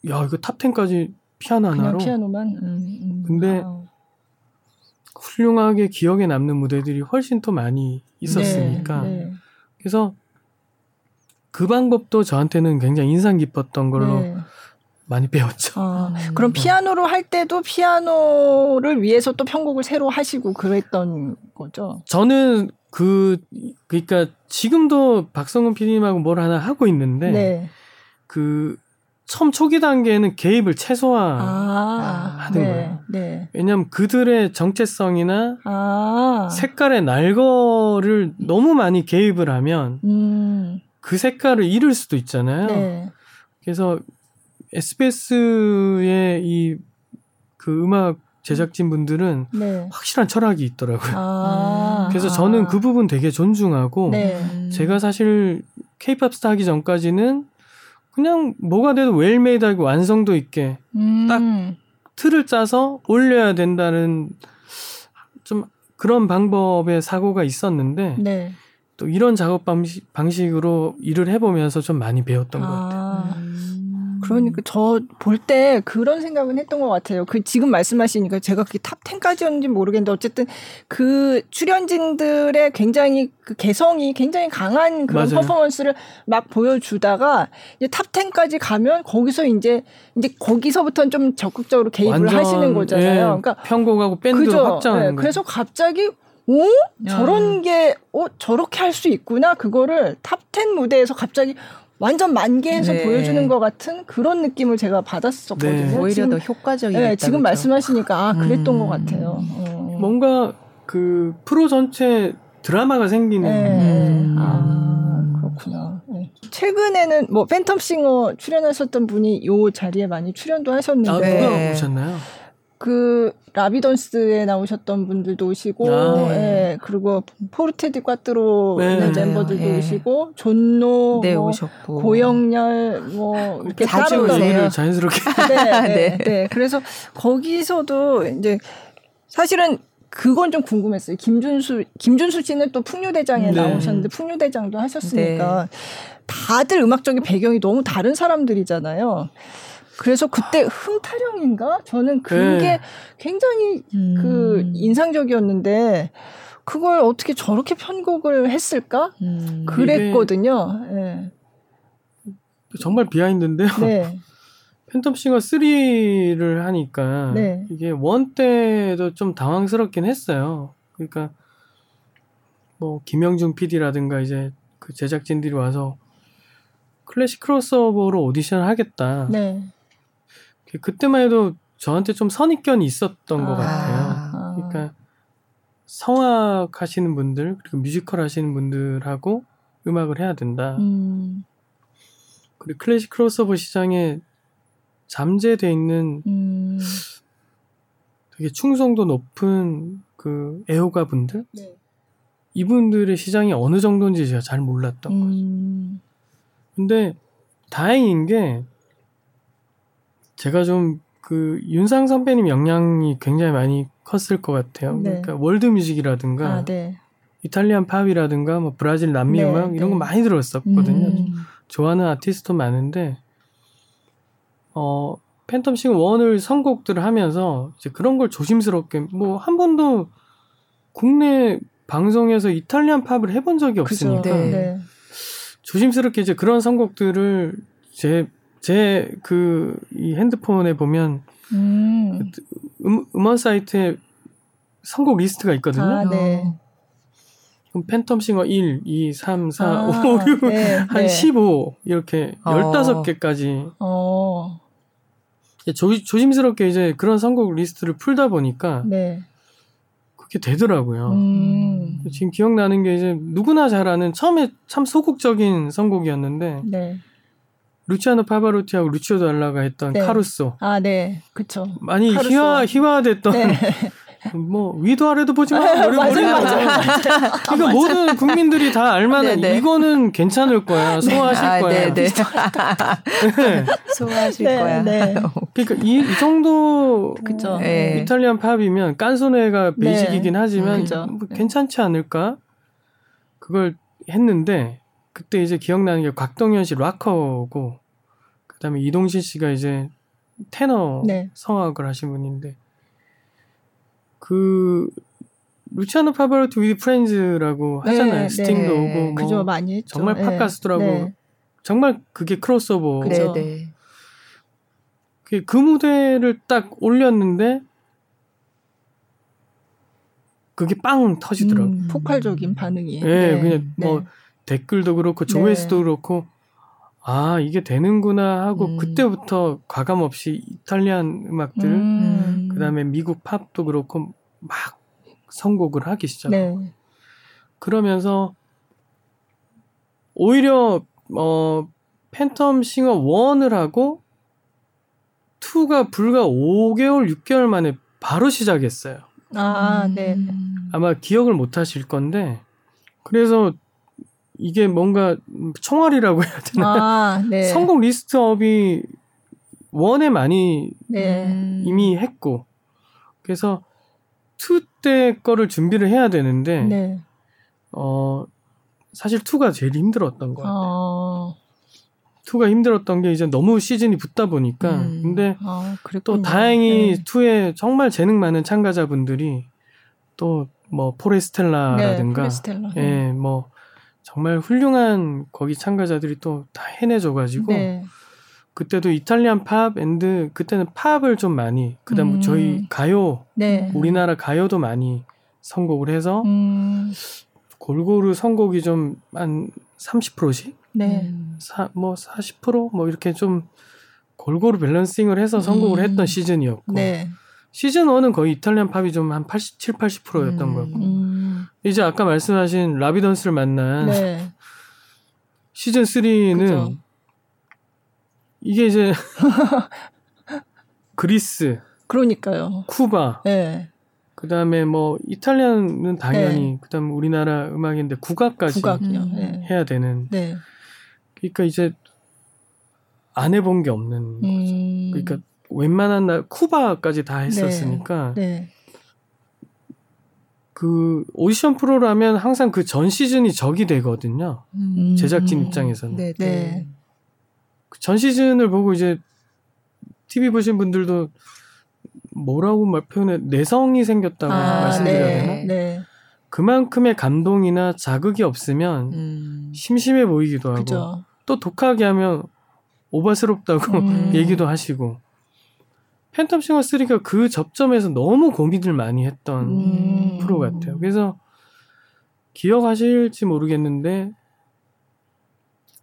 야 이거 top 10까지 피아노 그냥 하나로 피아노만. 음, 음. 근데 아. 훌륭하게 기억에 남는 무대들이 훨씬 더 많이 있었으니까 네. 네. 그래서 그 방법도 저한테는 굉장히 인상 깊었던 걸로 네. 많이 배웠죠. 아, 음. 그럼 피아노로 할 때도 피아노를 위해서 또 편곡을 새로 하시고 그랬던 거죠? 저는 그 그러니까 지금도 박성훈 PD님하고 뭘 하나 하고 있는데 네. 그 처음 초기 단계에는 개입을 최소화 아, 하는 네. 거예요. 네. 왜냐하면 그들의 정체성이나 아. 색깔의 날거를 너무 많이 개입을 하면 음. 그 색깔을 잃을 수도 있잖아요. 네. 그래서 SBS의 이 그 음악 제작진 분들은 네. 확실한 철학이 있더라고요. 아. 그래서 아. 저는 그 부분 되게 존중하고 네. 음. 제가 사실 케이팝 스타 하기 전까지는 그냥 뭐가 돼도 well-made하고 완성도 있게 음. 딱 틀을 짜서 올려야 된다는 좀 그런 방법의 사고가 있었는데 네. 또 이런 작업 방식, 방식으로 일을 해보면서 좀 많이 배웠던 것 같아요. 아. 음. 그러니까 저 볼 때 그런 생각은 했던 것 같아요. 그 지금 말씀하시니까 제가 그게 top 10까지였는지 모르겠는데 어쨌든 그 출연진들의 굉장히 그 개성이 굉장히 강한 그런 맞아요. 퍼포먼스를 막 보여주다가 이제 top 10까지 가면 거기서 이제 이제 거기서부터는 좀 적극적으로 개입을 완전, 하시는 거잖아요. 예, 그러니까 편곡하고 밴드 그죠? 네, 거. 그래서 갑자기 오 저런 게, 어, 저렇게 할 수 있구나. 그거를 top 10 무대에서 갑자기 완전 만개해서 네. 보여주는 것 같은 그런 느낌을 제가 받았었거든요. 네. 오히려 지금, 더 효과적이다. 네, 지금 말씀하시니까 아, 그랬던 음. 것 같아요. 어. 뭔가 그 프로 전체 드라마가 생기는 네. 음. 아, 그렇구나. 네. 최근에는 뭐 팬텀싱어 출연하셨던 분이 요 자리에 많이 출연도 아, 하셨는데 네. 누가 오셨나요? 그 라비던스에 나오셨던 분들도 오시고 아. 예, 그리고 포르테디 꽈트로 네. 있는 멤버들도 예. 오시고 존노 네, 뭐 오셨고. 고영렬 뭐 이렇게 자주 오세요. 자연스럽게 (laughs) 네, 네, (laughs) 네. 네. 그래서 거기서도 이제 사실은 그건 좀 궁금했어요. 김준수 김준수 씨는 또 풍류대장에 네. 나오셨는데 풍류대장도 하셨으니까 다들 음악적인 배경이 너무 다른 사람들이잖아요. 그래서 그때 흥타령인가? 저는 그게 네. 굉장히 음. 그 인상적이었는데 그걸 어떻게 저렇게 편곡을 했을까? 음. 그랬거든요. 네. 정말 비하인드인데요. 네. (laughs) 팬텀싱어 3를 하니까 네. 이게 원 때도 좀 당황스럽긴 했어요. 그러니까 뭐 김형중 PD라든가 이제 그 제작진들이 와서 클래식 크로스오버로 오디션을 하겠다. 네. 그때만 해도 저한테 좀 선입견이 있었던 아. 것 같아요. 아. 그러니까 성악 하시는 분들 그리고 뮤지컬 하시는 분들하고 음악을 해야 된다. 음. 그리고 클래식 크로스오버 시장에 잠재돼 있는 음. 되게 충성도 높은 그 애호가 분들 네. 이분들의 시장이 어느 정도인지 제가 잘 몰랐던 거죠. 음. 근데 다행인 게 제가 좀 그 윤상 선배님 영향이 굉장히 많이 컸을 것 같아요. 네. 그러니까 월드 뮤직이라든가 아, 네. 이탈리안 팝이라든가 뭐 브라질 남미 네, 음악 이런 거 네. 많이 들었었거든요. 음. 좋아하는 아티스트도 많은데 어 팬텀싱어 one을 선곡들을 하면서 이제 그런 걸 조심스럽게 뭐 한 번도 국내 방송에서 Italian 팝을 해본 적이 그죠. 없으니까 네. 네. 조심스럽게 이제 그런 선곡들을 제 제 그 이 핸드폰에 보면 음. 음, 음원 사이트에 선곡 리스트가 있거든요. 아, 네. 그럼 팬텀 싱어 1, 2, 3, 4, 아, 5, 6, 네, 한 네. 15 이렇게 어. 15개까지 어. 조, 조심스럽게 이제 그런 선곡 리스트를 풀다 보니까 네. 그게 되더라고요. 음. 지금 기억나는 게 이제 누구나 잘 아는 처음에 참 소극적인 선곡이었는데 네. 루치아노 파바로티하고 루치오 달라가 했던 네. 카루소 아, 네. 그쵸. 많이 카루소. 희화 희화됐던 네. (laughs) 뭐 위도 아래도 보지 마 (laughs) 맞아요, 노래 맞아요, 그러니까 (laughs) 모든 국민들이 다 알만한 네, 네. 이거는 괜찮을 거야 소화하실 아, 거야. 네, 네. 네. 소화하실 네, 거야. 네. 그러니까 이, 이 정도 그쵸. 네. Italian 팝이면 깐소네가 네. basic이긴 하지만 음. 뭐 네. 괜찮지 않을까? 그걸 했는데 그때 이제 기억나는 게 곽동현 씨 락커고 그다음에 이동신 씨가 이제 테너 네. 성악을 하신 분인데 그 루치아노 파바로티 with Friends라고 하잖아요. 네, 스팅도 네. 오고 뭐 그죠. 많이 했죠. 정말 팝 네. 가수더라고. 네. 정말 그게 크로스오버. 그죠. 네, 네. 그- 그 무대를 딱 올렸는데 그게 빵 터지더라고. 음, 폭발적인 반응이. 예, 네. 그냥 네. 뭐 댓글도 그렇고 조회수도 네. 그렇고 아 이게 되는구나 하고 음. 그때부터 과감 없이 이탈리안 음악들 음. 그다음에 미국 팝도 그렇고 막 선곡을 하기 시작. 네. 그러면서 오히려 어 팬텀 싱어 1을 하고 2가 불과 5개월 6개월 만에 바로 시작했어요. 아, 네. 음. 아마 기억을 못 하실 건데 그래서 이게 뭔가 총알이라고 해야 되나 아, 네. (laughs) 선곡 리스트업이 원에 많이 네. 음. 이미 했고 그래서 two 때 거를 준비를 해야 되는데 네. 어 사실 two가 제일 힘들었던 거 같아요. 어. two가 힘들었던 게 이제 너무 시즌이 붙다 보니까 음. 근데 아, 또. 다행히 네. two에 정말 재능 많은 참가자분들이 또 뭐 포레스텔라라든가 네. 예, 뭐 정말 훌륭한 거기 참가자들이 또 다 해내줘가지고 네. 그때도 Italian 팝 and 그때는 팝을 좀 많이 그다음 음. 저희 가요 네. 우리나라 가요도 많이 선곡을 해서 음. 골고루 선곡이 좀 한 30%씩 네. 음. 사, 뭐 40%뭐 이렇게 좀 골고루 balancing을 해서 선곡을 음. 했던 시즌이었고 네. 시즌 1은 거의 Italian 팝이 좀 한 87, 80%였던 음. 거고 음. 이제 아까 말씀하신 라비던스를 만난 네. (laughs) 시즌 3는 그죠. 이게 이제 (laughs) 그리스, 그러니까요. 쿠바, 예. 그다음에 뭐 이탈리아는 당연히 그다음 우리나라 음악인데 국악까지 국악이요. 음. 예. 해야 되는 네. 그러니까 이제 안 해본 게 없는 음. 그러니까 웬만한 나 쿠바까지 다 했었으니까 네. 그 오디션 프로라면 항상 그 전 시즌이 적이 되거든요. 음. 제작진 음. 입장에서는 네, 네. 네. 그전 시즌을 보고 이제 TV 보신 분들도 뭐라고 말 표현해 내성이 생겼다고 말씀드려야 네. 되나? 네. 그만큼의 감동이나 자극이 없으면 음. 심심해 보이기도 하고 그죠. 또 독하게 하면 오바스럽다고 음. (laughs) 얘기도 하시고 팬텀싱어 3가 그 접점에서 너무 고민을 많이 했던 음. 프로 같아요. 그래서 기억하실지 모르겠는데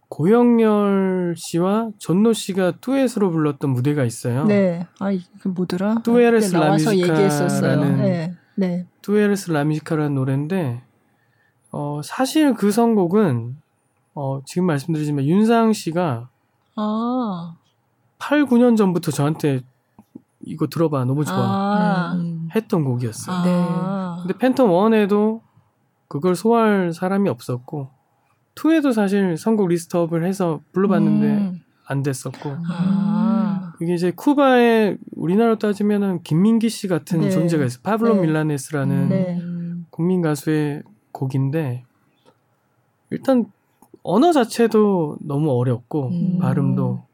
고영렬 씨와 존노 씨가 듀엣으로 불렀던 무대가 있어요. 네. 아, 이게 뭐더라? 뚜에레스 네, 나와서 라뮤지카라는 얘기했었어요. 네. 네. 듀에르스 라미지카라는 노래인데 어, 사실 그 선곡은 어, 지금 말씀드리지만 윤상 씨가 아. 8, 9년 전부터 저한테 이거 들어봐 너무 좋아 아. 음. 했던 곡이었어요. 아. 근데 팬텀 1에도 그걸 소화할 사람이 없었고 2에도 사실 선곡 리스트업을 해서 불러봤는데 음. 안 됐었고 아. 이게 이제 쿠바에 우리나라로 따지면은 김민기 씨 같은 네. 존재가 있어요. 파블로 네. 밀라네스라는 네. 음. 국민 가수의 곡인데 일단 언어 자체도 너무 어렵고 음. 발음도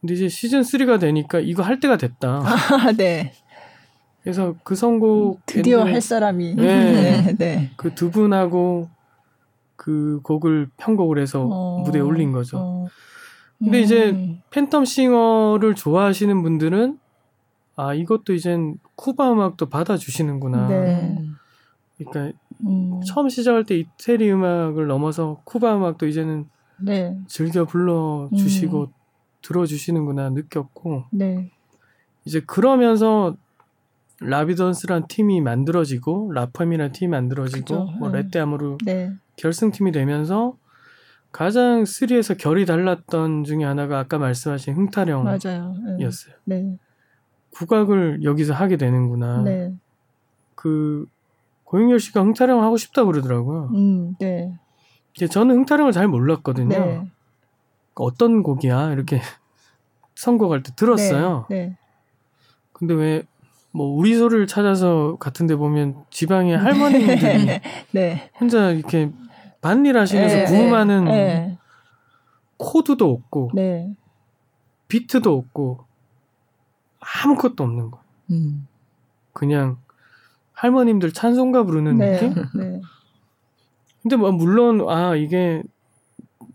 근데 이제 시즌 3가 되니까 이거 할 때가 됐다. 아, (laughs) 네. 그래서 그 선곡 드디어 할 사람이. 네. (laughs) 네. 네. 그 두 분하고 그 곡을 편곡을 해서 어. 무대에 올린 거죠. 어. 근데 음. 이제 팬텀 싱어를 좋아하시는 분들은 아 이것도 이젠 쿠바 음악도 받아주시는구나. 네. 음. 그러니까 음. 처음 시작할 때 이태리 음악을 넘어서 쿠바 음악도 이제는 네. 즐겨 불러 주시고 음. 들어주시는구나 느꼈고 네. 이제 그러면서 라비던스란 팀이 만들어지고 라펌이란 팀이 만들어지고 그죠. 뭐 음. 레떼아모르 네. 결승팀이 되면서 가장 3에서 결이 달랐던 중에 하나가 아까 말씀하신 흥타령이었어요. 맞아요. 네. 네. 국악을 여기서 하게 되는구나. 네. 그 고영렬 씨가 흥타령 하고 싶다 고 그러더라고요. 음. 네. 저는 흥타령을 잘 몰랐거든요. 네. 어떤 곡이야 이렇게 (laughs) 선곡할 때 들었어요. 네. 근데 왜 뭐 우리 소리를 찾아서 같은 데 보면 지방의 할머니들이 네. (laughs) 네. 혼자 이렇게 반일 하시면서 네, 구음하는 네. 코드도 없고 네. 비트도 없고 아무것도 없는 거. 음. 그냥 할머님들 찬송가 부르는 네. 느낌? 네. 근데 뭐 물론 아 이게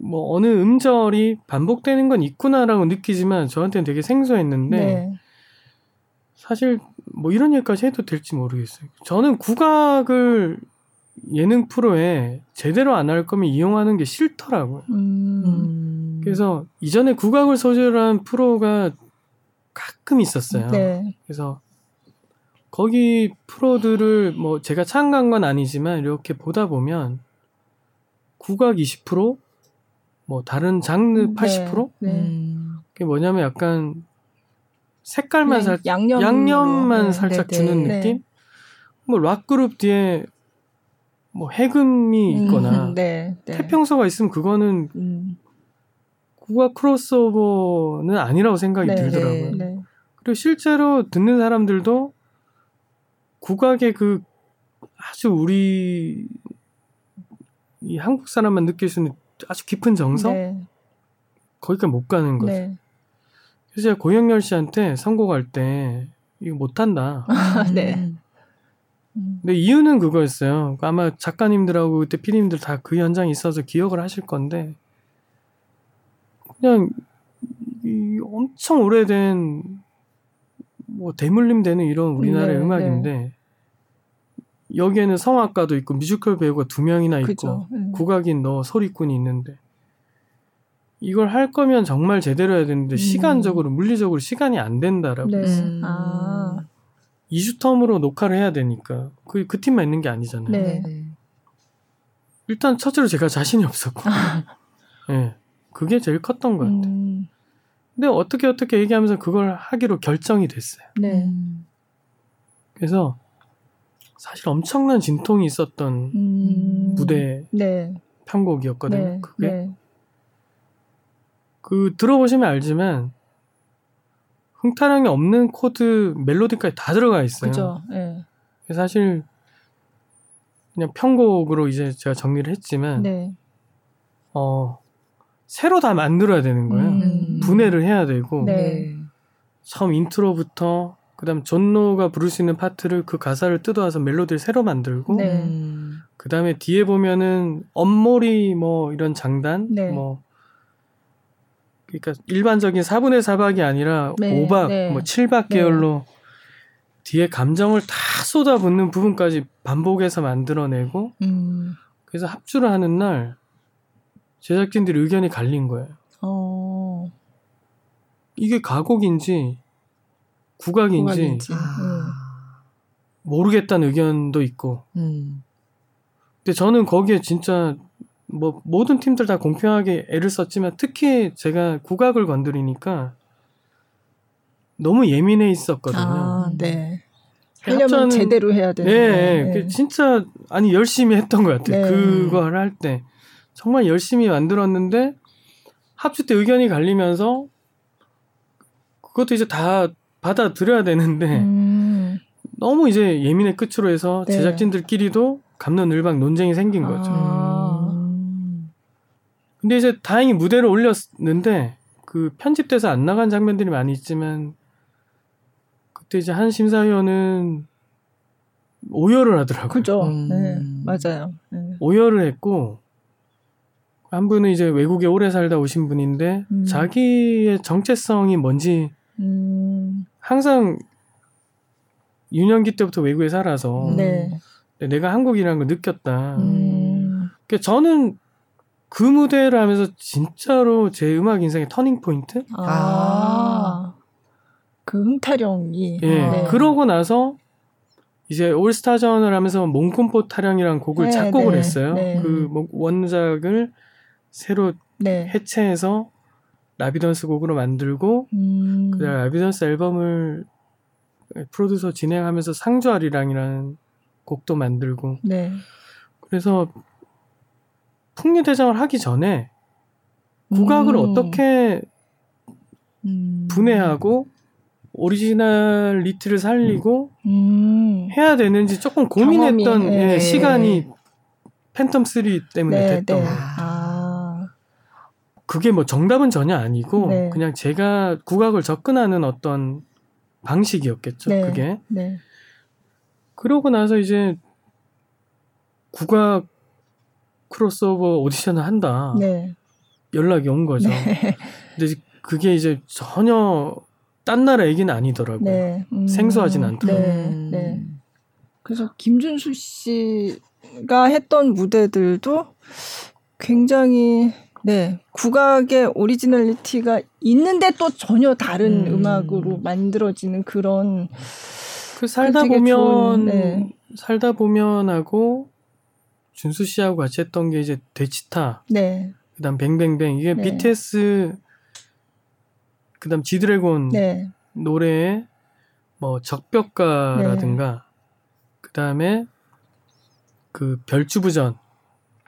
뭐 어느 음절이 반복되는 건 있구나라고 느끼지만 저한테는 되게 생소했는데 네. 사실 뭐 이런 얘기까지 해도 될지 모르겠어요. 저는 국악을 예능 프로에 제대로 안 할 거면 이용하는 게 싫더라고요. 음. 음. 그래서 이전에 국악을 소재로 한 프로가 가끔 있었어요. 네. 그래서 거기 프로들을 뭐 제가 참가한 건 아니지만 이렇게 보다 보면 국악 20%, 뭐 다른 장르 80%? 네. 음. 그게 뭐냐면 약간 색깔만 그냥 살 양념 양념만 네. 살짝 네, 주는 네. 느낌? 뭐 락 그룹 뒤에 뭐 해금이 있거나 음, (laughs) 네. 네. 태평소가 있으면 그거는 음. 국악 크로스오버는 아니라고 생각이 네, 들더라고요. 네. 네. 그리고 실제로 듣는 사람들도 국악의 그 아주 우리 이 한국 사람만 느낄 수 있는 아주 깊은 정성 네. 거기까지 못 가는 거죠. 네. 그래서 제가 고영렬 씨한테 선곡할 때 이거 못한다. (laughs) 네. 음. 음. 근데 이유는 그거였어요. 아마 작가님들하고 그때 피디님들 다 그 현장에 있어서 기억을 하실 건데 그냥 이 엄청 오래된 뭐 대물림 되는 이런 우리나라의 네, 음악인데 여기에는 성악가도 있고 뮤지컬 배우가 두 명이나 있고 그죠. 음. 국악인 너 소리꾼이 있는데 이걸 할 거면 정말 제대로 해야 되는데 음. 시간적으로 물리적으로 시간이 안 된다라고 네. 음. 아. 2주 텀으로 녹화를 해야 되니까 그, 그 팀만 있는 게 아니잖아요. 네. 네. 일단 첫째로 제가 자신이 없었고 (laughs) 예. 그게 제일 컸던 것 같아요. 음, 근데 어떻게 어떻게 얘기하면서 그걸 하기로 결정이 됐어요. 네. 음. 그래서 사실 엄청난 진통이 있었던 음, 무대 네. 편곡이었거든요. 네. 그게 네. 그 들어보시면 알지만 흥타령이 없는 코드 멜로디까지 다 들어가 있어요. 그죠. 네. 사실 그냥 편곡으로 이제 제가 정리를 했지만 네. 어 새로 다 만들어야 되는 거예요. 음. 분해를 해야 되고 네. 처음 intro부터 그다음 존노가 부를 수 있는 파트를 그 가사를 뜯어와서 멜로디를 새로 만들고 네. 음. 그다음에 뒤에 보면은 엇모리 뭐 이런 장단 네. 뭐 그러니까 일반적인 4분의 4박이 아니라 네, 5박 네. 뭐 7박 네. 계열로 뒤에 감정을 다 쏟아붓는 부분까지 반복해서 만들어내고 음. 그래서 합주를 하는 날 제작진들이 의견이 갈린 거예요. 어. 이게 가곡인지 국악인지 국악인지. 아. 모르겠다는 의견도 있고 음. 근데 저는 거기에 진짜 뭐 모든 팀들 다 공평하게 애를 썼지만 특히 제가 국악을 건드리니까 너무 예민해 있었거든요. 아, 네. 하려면 제대로 해야 네, 되는데. 그 진짜 아니 열심히 했던 것 같아요. 네. 그걸 할 때 정말 열심히 만들었는데 합주 때 의견이 갈리면서 그것도 이제 다 받아들여야 되는데 음. 너무 이제 예민의 끝으로 해서 네. 제작진들끼리도 감론을박 논쟁이 생긴 거죠. 아. 음. 근데 이제 다행히 무대를 올렸는데 그 편집돼서 안 나간 장면들이 많이 있지만 그때 이제 한 심사위원은 오열을 하더라고요. 그죠. 음. 네, 맞아요. 네. 오열을 했고 한 분은 이제 외국에 오래 살다 오신 분인데 음. 자기의 정체성이 뭔지 음. 항상 유년기 때부터 외국에 살아서 네. 내가 한국이라는 걸 느꼈다. 음. 그 저는 그 무대를 하면서 진짜로 제 음악 인생의 turning point? 아. 그 흥타령이. 예. 네. 그러고 나서 이제 올스타전을 하면서 몽금포 타령이라는 곡을 네, 작곡을 네, 했어요. 네. 그 뭐- 원작을 새로 네. 해체해서 라비던스 곡으로 만들고 음. 그다음 라비던스 앨범을 프로듀서 진행하면서 상주아리랑이라는 곡도 만들고 네. 그래서 풍류대장을 하기 전에 국악을 음. 어떻게 음. 분해하고 originality를 살리고 음. 해야 되는지 조금 고민했던 경험이, 예, 네. 시간이 팬텀 3 때문에 네, 됐던 네. 아. 그게 뭐 정답은 전혀 아니고 네. 그냥 제가 국악을 접근하는 어떤 방식이었겠죠. 네. 그게 네. 그러고 나서 이제 국악 크로스오버 오디션을 한다 네. 연락이 온 거죠. 근데 그게 이제 전혀 딴 나라 얘기는 아니더라고요. 네. 음. 생소하진 않더라고요. 네. 음. 네. 그래서 김준수 씨가 했던 무대들도 굉장히 네 국악의 originality가 있는데 또 전혀 다른 음. 음. 악으로 만들어지는 그런 그 살다 보면 좋은, 네. 살다 보면 하고 준수 씨하고 같이 했던 게 이제 데치타 네 그다음 뱅뱅뱅 이게 네. BTS 그다음 지드래곤 네. 노래의 뭐 적벽가라든가 그다음에 그 별주부전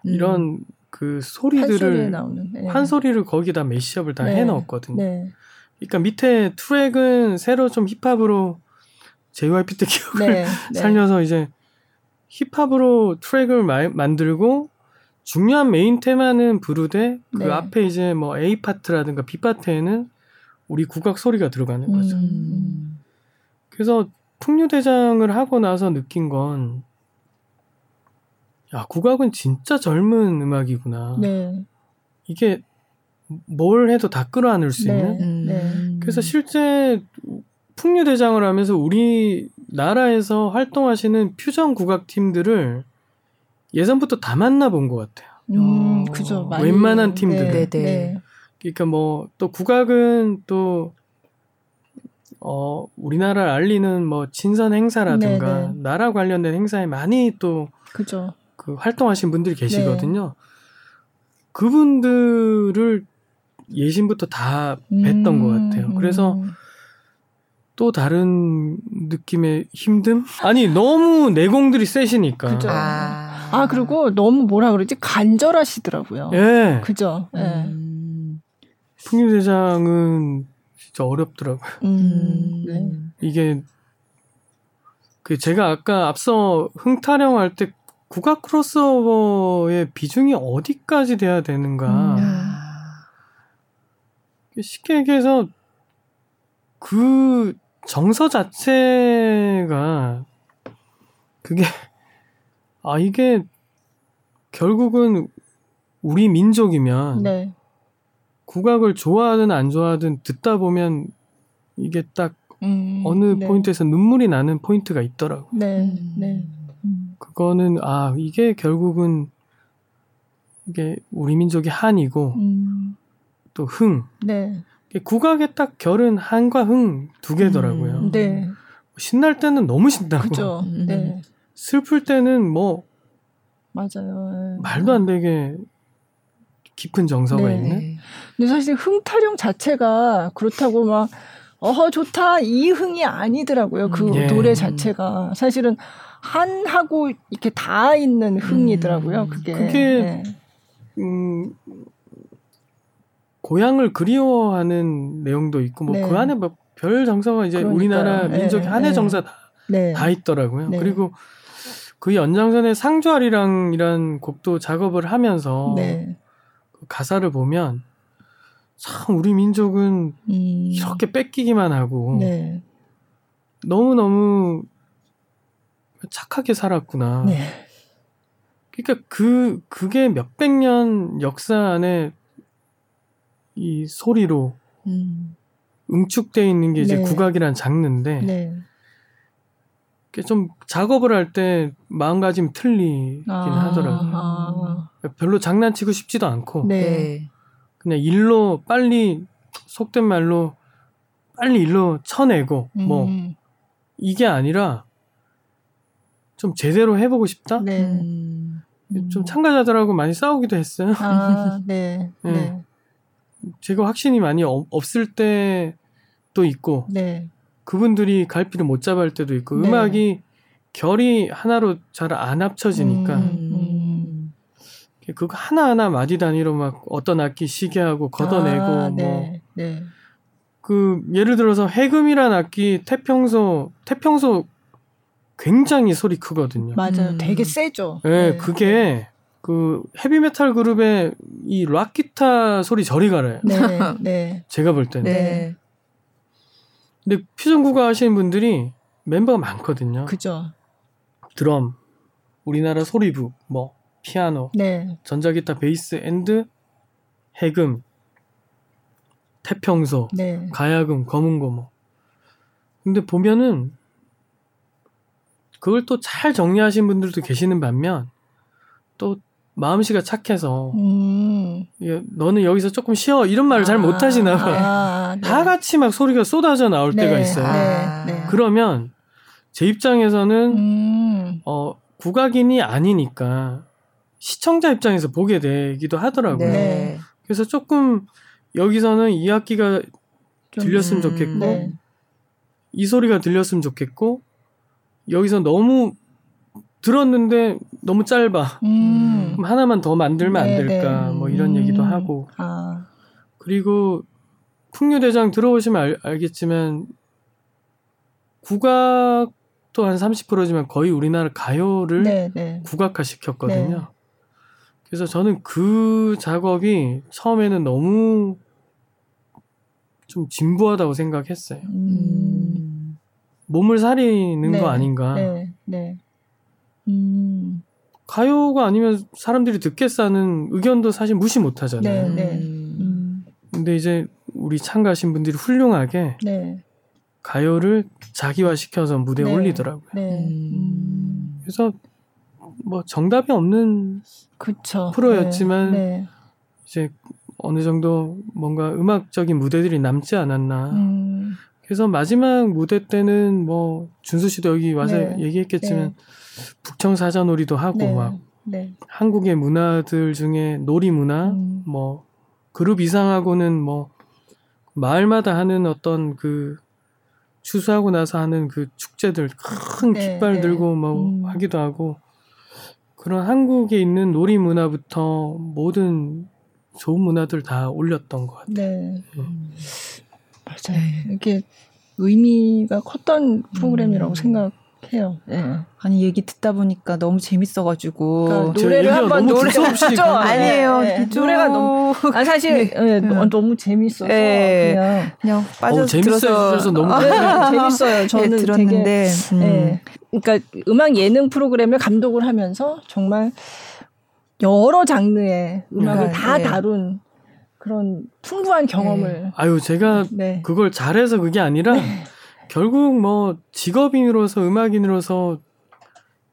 음. 이런 그 소리들을 나오는 네. 판 소리를 거기다 메시업을 다 네. 해넣었거든요. 네. 그러니까 밑에 트랙은 새로 좀 힙합으로 JYP 때 기억을 네. (laughs) 네. 살려서 이제 힙합으로 트랙을 마- 만들고 중요한 메인 테마는 부르되 그 네. 앞에 이제 뭐 A 파트라든가 B 파트에는 우리 국악 소리가 들어가는 거죠. 음. 그래서 풍류대장을 하고 나서 느낀 건, 야, 국악은 진짜 젊은 음악이구나. 네. 이게 뭘 해도 다 끌어안을 수 네. 있는. 음. 네. 그래서 실제 풍류대장을 하면서 우리 나라에서 활동하시는 퓨전 국악 팀들을 예전부터 다 만나본 것 같아요. 음, 어, 그죠. 많이. 웬만한 팀들은. 네. 네네. 네. 그러니까 뭐 또 국악은 또 어, 우리나라를 알리는 뭐 친선 행사라든가 네네. 나라 관련된 행사에 많이 또 그죠. 그 활동하신 분들이 계시거든요. 그분들을 예신부터 다 뵀던 음, 것 같아요. 그래서 음. 또 다른 느낌의 힘듦? 아니 너무 내공들이 세시니까. 그죠. 아, 아 그리고 너무 뭐라 그러지 간절하시더라고요. 예. 그죠. 예. 음. 풍류대장은 진짜 어렵더라고요. 음. 네. 이게 그 제가 아까 앞서 흥타령 할 때 국악 크로스오버의 비중이 어디까지 돼야 되는가 음. 아. 쉽게 얘기해서 그 정서 자체가 그게 아 이게 결국은 우리 민족이면 네. 국악을 좋아하든 안 좋아하든 듣다 보면 이게 딱 음. 어느 네. 포인트에서 눈물이 나는 포인트가 있더라고. 네. 음. 네. 음. 그거는 아 이게 결국은 이게 우리 민족의 한이고 음. 또 흥. 네. 국악의 딱 결은 한과 흥 두 개더라고요. 음. 네. 신날 때는 너무 신나고 그죠. 음. 네. 슬플 때는 뭐 맞아요. 예. 말도 안 되게 깊은 정서가 네. 있는. 네. 근데 사실 흥 타령 자체가 그렇다고 막 어허 좋다 이 흥이 아니더라고요. 그 예. 노래 자체가 사실은 한하고 이렇게 다 있는 흥이더라고요. 음. 그게. 그게 네. 음, 고향을 그리워하는 내용도 있고 뭐 네. 그 안에 뭐별 정서가 이제 그러니까요. 우리나라 네, 민족의 한해 네. 정서 다, 네. 다 있더라고요. 네. 그리고 그 연장선에 상주아리랑이란 곡도 작업을 하면서 네. 그 가사를 보면 참 우리 민족은 음. 이렇게 뺏기기만 하고 네. 너무 너무 착하게 살았구나. 네. 그러니까 그 그게 몇백 년 역사 안에 이 소리로 음. 응축돼 있는 게 이제 네. 국악이란 장르인데 네. 좀 작업을 할 때 마음가짐 틀리긴 아, 하더라고요. 아. 별로 장난치고 싶지도 않고 네. 네. 그냥 일로 빨리 속된 말로 빨리 일로 쳐내고 뭐 음. 이게 아니라 좀 제대로 해보고 싶다. 네. 음. 좀 참가자들하고 많이 싸우기도 했어요. 아, (laughs) 네. 네. 네. 제가 확신이 많이 없- 없을 때도 있고 네. 그분들이 갈피를 못 잡을 때도 있고 네. 음악이 결이 하나로 잘 안 합쳐지니까 음. 그거 하나하나 마디 단위로 막 어떤 악기 시계하고 걷어내고 아, 뭐 네. 네. 그 예를 들어서 해금이란 악기 태평소 태평소 굉장히 소리 크거든요. 맞아요. 음. 되게 세죠. 예, 네. 그게 그 헤비메탈 그룹의 이 락 기타 소리 저리 가라요. 네. (laughs) 네. 제가 볼 때는. 네. 근데 퓨전 국악 하시는 분들이 멤버가 많거든요. 그죠. 드럼, 우리나라 소리북, 뭐 피아노, 네. 전자기타, 베이스, and, 해금, 태평소, 네. 가야금, 거문고 뭐. 근데 보면은 그걸 또 잘 정리하신 분들도 계시는 반면 또 마음씨가 착해서 음. 예, 너는 여기서 조금 쉬어 이런 말을 잘 아, 못하시나 봐요. 아, (laughs) 네. 다 같이 막 소리가 쏟아져 나올 네. 때가 있어요. 아. 네. 네. 그러면 제 입장에서는 음. 어 국악인이 아니니까 시청자 입장에서 보게 되기도 하더라고요. 네. 그래서 조금 여기서는 이 악기가 좀- 들렸으면 음, 좋겠고 네. 이 소리가 들렸으면 좋겠고 여기서 너무 들었는데 너무 짧아. 음. 그럼 하나만 더 만들면 안 네, 될까? 네. 뭐 이런 얘기도 음. 하고 아. 그리고 풍류대장 들어보시면 알, 알겠지만 국악도 한 30%지만 거의 우리나라 가요를 네, 네. 국악화 시켰거든요. 네. 그래서 저는 그 작업이 처음에는 너무 좀 진부하다고 생각했어요. 음. 몸을 사리는 네, 거 아닌가. 네, 네. 음. 가요가 아니면 사람들이 듣겠다는 의견도 사실 무시 못 하잖아요. 네, 네. 음. 음. 근데 이제 우리 참가하신 분들이 훌륭하게 네. 가요를 자기화 시켜서 무대에 네. 올리더라고요. 네. 음. 음. 그래서 뭐 정답이 없는 그쵸. 프로였지만 네. 네. 이제 어느 정도 뭔가 음악적인 무대들이 남지 않았나. 음. 그래서 마지막 무대 때는 뭐 준수 씨도 여기 와서 네. 얘기했겠지만 네. 북청 사자놀이도 하고 네. 막 네. 한국의 문화들 중에 놀이 문화, 음. 뭐 그룹 이상하고는 뭐 마을마다 하는 어떤 그 추수하고 나서 하는 그 축제들 큰 네, 깃발 네. 들고 뭐 음. 하기도 하고 그런 한국에 있는 놀이 문화부터 모든 좋은 문화들 다 올렸던 것 같아요. 네. 음. 맞아요. 이게 의미가 컸던 프로그램이라고 음. 생각해요. 네. 아니 얘기 듣다 보니까 너무 재밌어가지고 그러니까 제 노래를 한번 노래 두서없이 (laughs) 죠 가는 아니에요. 네. 좀- 노래가 너무 (laughs) 아 사실 예, 음. 너무 재밌어서 네. 그냥 그냥 빠져. 들어서 그래서 너무 아, 네, 재밌어요. 저는 네, 되게 들었는데 음. 예. 그러니까 음악 예능 프로그램을 감독을 하면서 정말 여러 장르의 음악을 네, 다 네. 다룬 그런 풍부한 경험을 아유 제가 네. 그걸 잘해서 그게 아니라 결국 뭐 직업인으로서 음악인으로서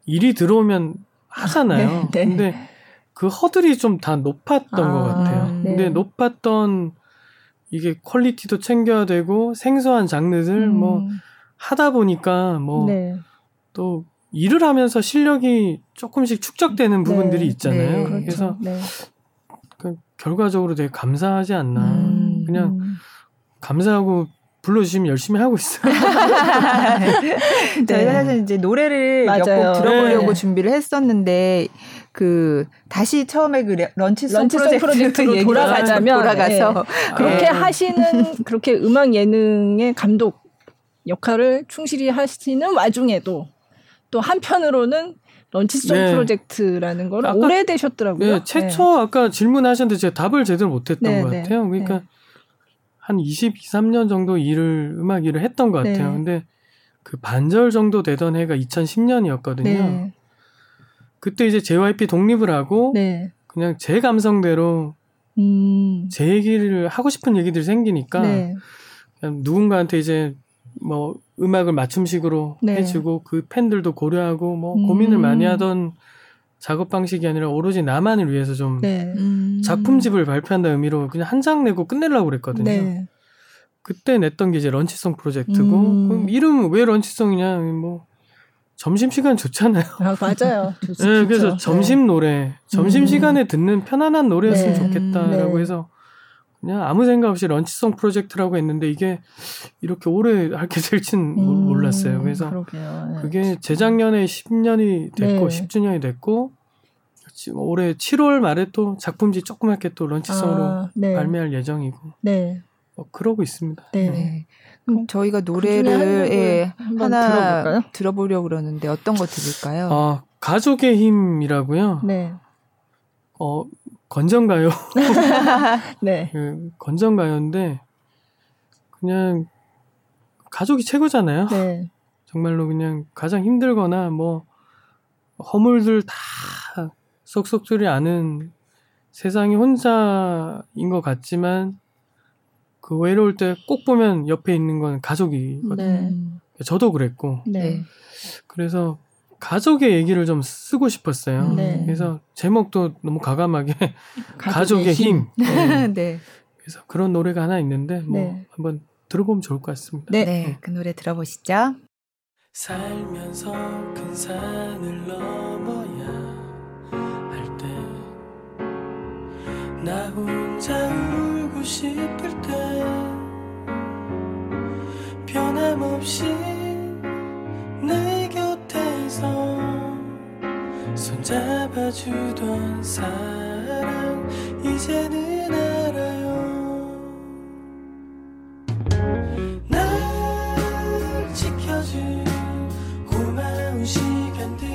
일이 들어오면 하잖아요. 네, 네. 근데 그 허들이 좀 다 높았던 아, 것 같아요. 네. 근데 높았던 이게 퀄리티도 챙겨야 되고 생소한 장르들 음, 뭐 하다 보니까 뭐또 네. 일을 하면서 실력이 조금씩 축적되는 부분들이 네. 있잖아요. 네. 그렇죠. 그래서 네. 그 결과적으로 되게 감사하지 않나. 음. 그냥 음. 감사하고 불러주시면 열심히 하고 있어요. (laughs) 저희가 사실 이제 노래를 몇곡 맞아요. 들어보려고 네. 준비를 했었는데 그 다시 처음에 그 레- 런치송, 런치송 프로젝트 프로젝트로 얘기로 돌아가자면, 돌아가서 그렇게 네. 하시는 그렇게 음악 예능의 감독 역할을 충실히 하시는 와중에도 또 한편으로는 런치송 네. 프로젝트라는 걸 아까- 오래 되셨더라고요. 네, 최초 아까 질문하셨는데 제가 답을 제대로 못했던 네, 것 네, 같아요. 그러니까 한 22, 3년 정도 일을 음악 일을 했던 것 같아요. 네. 근데 그 반절 정도 되던 해가 2010년이었거든요. 네. 그때 이제 JYP 독립을 하고 네. 그냥 제 감성대로 음. 제 얘기를 하고 싶은 얘기들이 생기니까 네. 누군가한테 이제 뭐 음악을 맞춤식으로 네. 해주고 그 팬들도 고려하고 뭐 음. 고민을 많이 하던 작업 방식이 아니라 오로지 나만을 위해서 좀 네. 음. 작품집을 발표한다는 의미로 그냥 한 장 내고 끝내려고 그랬거든요. 네. 그때 냈던 게 이제 런치송 프로젝트고 음. 그럼 이름 왜 런치송이냐 뭐 점심 시간 좋잖아요. 아, 맞아요. 좋- (laughs) 네. 그래서 점심 노래, 점심 음. 시간에 듣는 편안한 노래였으면 네. 좋겠다라고 네. 해서 그냥 아무 생각 없이 런치송 프로젝트라고 했는데 이게 이렇게 오래 하게 될진 모- 음, 몰랐어요. 그래서 그러게요. 네. 그게 재작년에 10년이 됐고 네. 10주년이 됐고 지금 올해 7월 말에 또 작품집 조그맣게 또 런치송으로 아, 네. 발매할 예정이고 네. 뭐 그러고 있습니다. 네. 네. 그럼 저희가 그 노래를 한 곡을 예, 하나 들어볼까요? 들어보려고 그러는데 어떤 거 들을까요? 어, 가족의 힘이라고요. 네. 어, 건전가요. (laughs) 네. 그 건전가요인데 그냥 가족이 최고잖아요. 네. 정말로 그냥 가장 힘들거나 뭐 허물들 다 쏙쏙들이 아는 세상에 혼자인 것 같지만 그 외로울 때 꼭 보면 옆에 있는 건 가족이거든요. 네. 음. 저도 그랬고 네. 그래서 가족의 얘기를 좀 쓰고 싶었어요. 네. 그래서 제목도 너무 가감하게 (laughs) 가족의, 힘. 네. (laughs) 네. 그래서 그런 노래가 하나 있는데 뭐 네. 한번 들어보면 좋을 것 같습니다. 네. 네, 그 노래 들어보시죠. 살면서 큰 산을 넘어야 할 때 나 혼자 울고 싶을 때 변함없이 내 곁에서 손잡아주던 사랑 이제는 알아요. 날 지켜준 고마운 시간들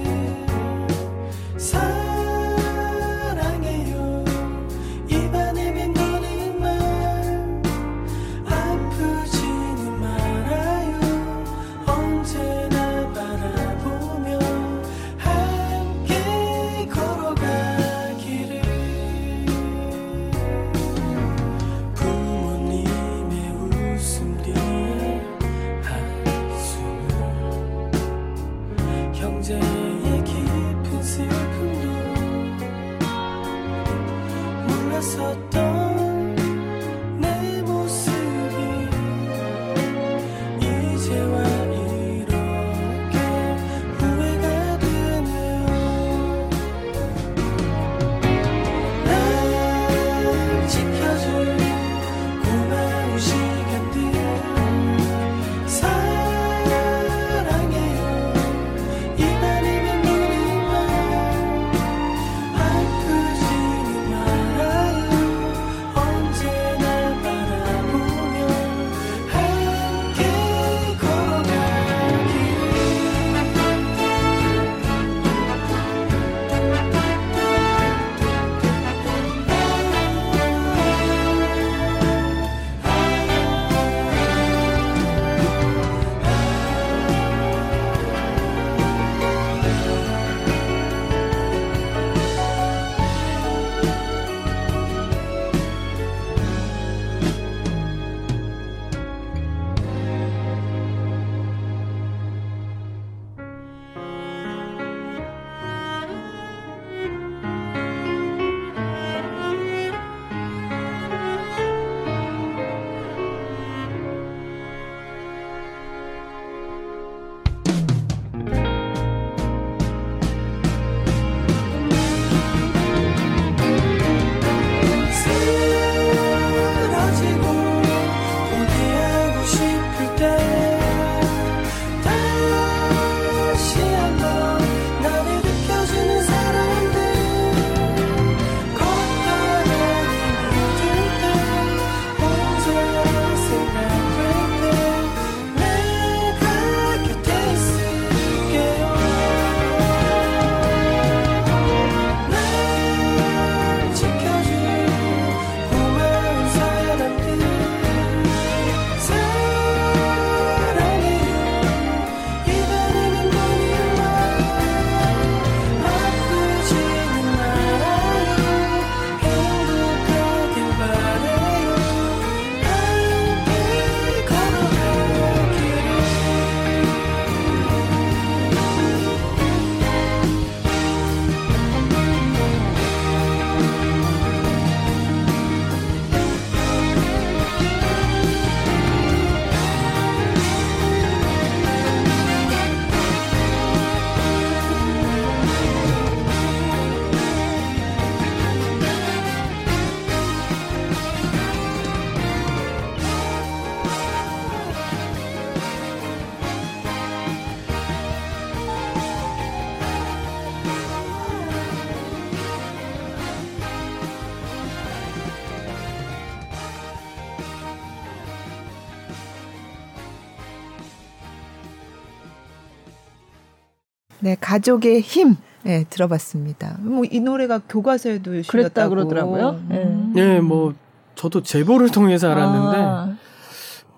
가족의 힘. 네, 들어봤습니다. 뭐 이 노래가 교과서에도 실렸다고 그랬다 그러더라고요. 음. 예, 뭐 저도 제보를 통해서 알았는데 아,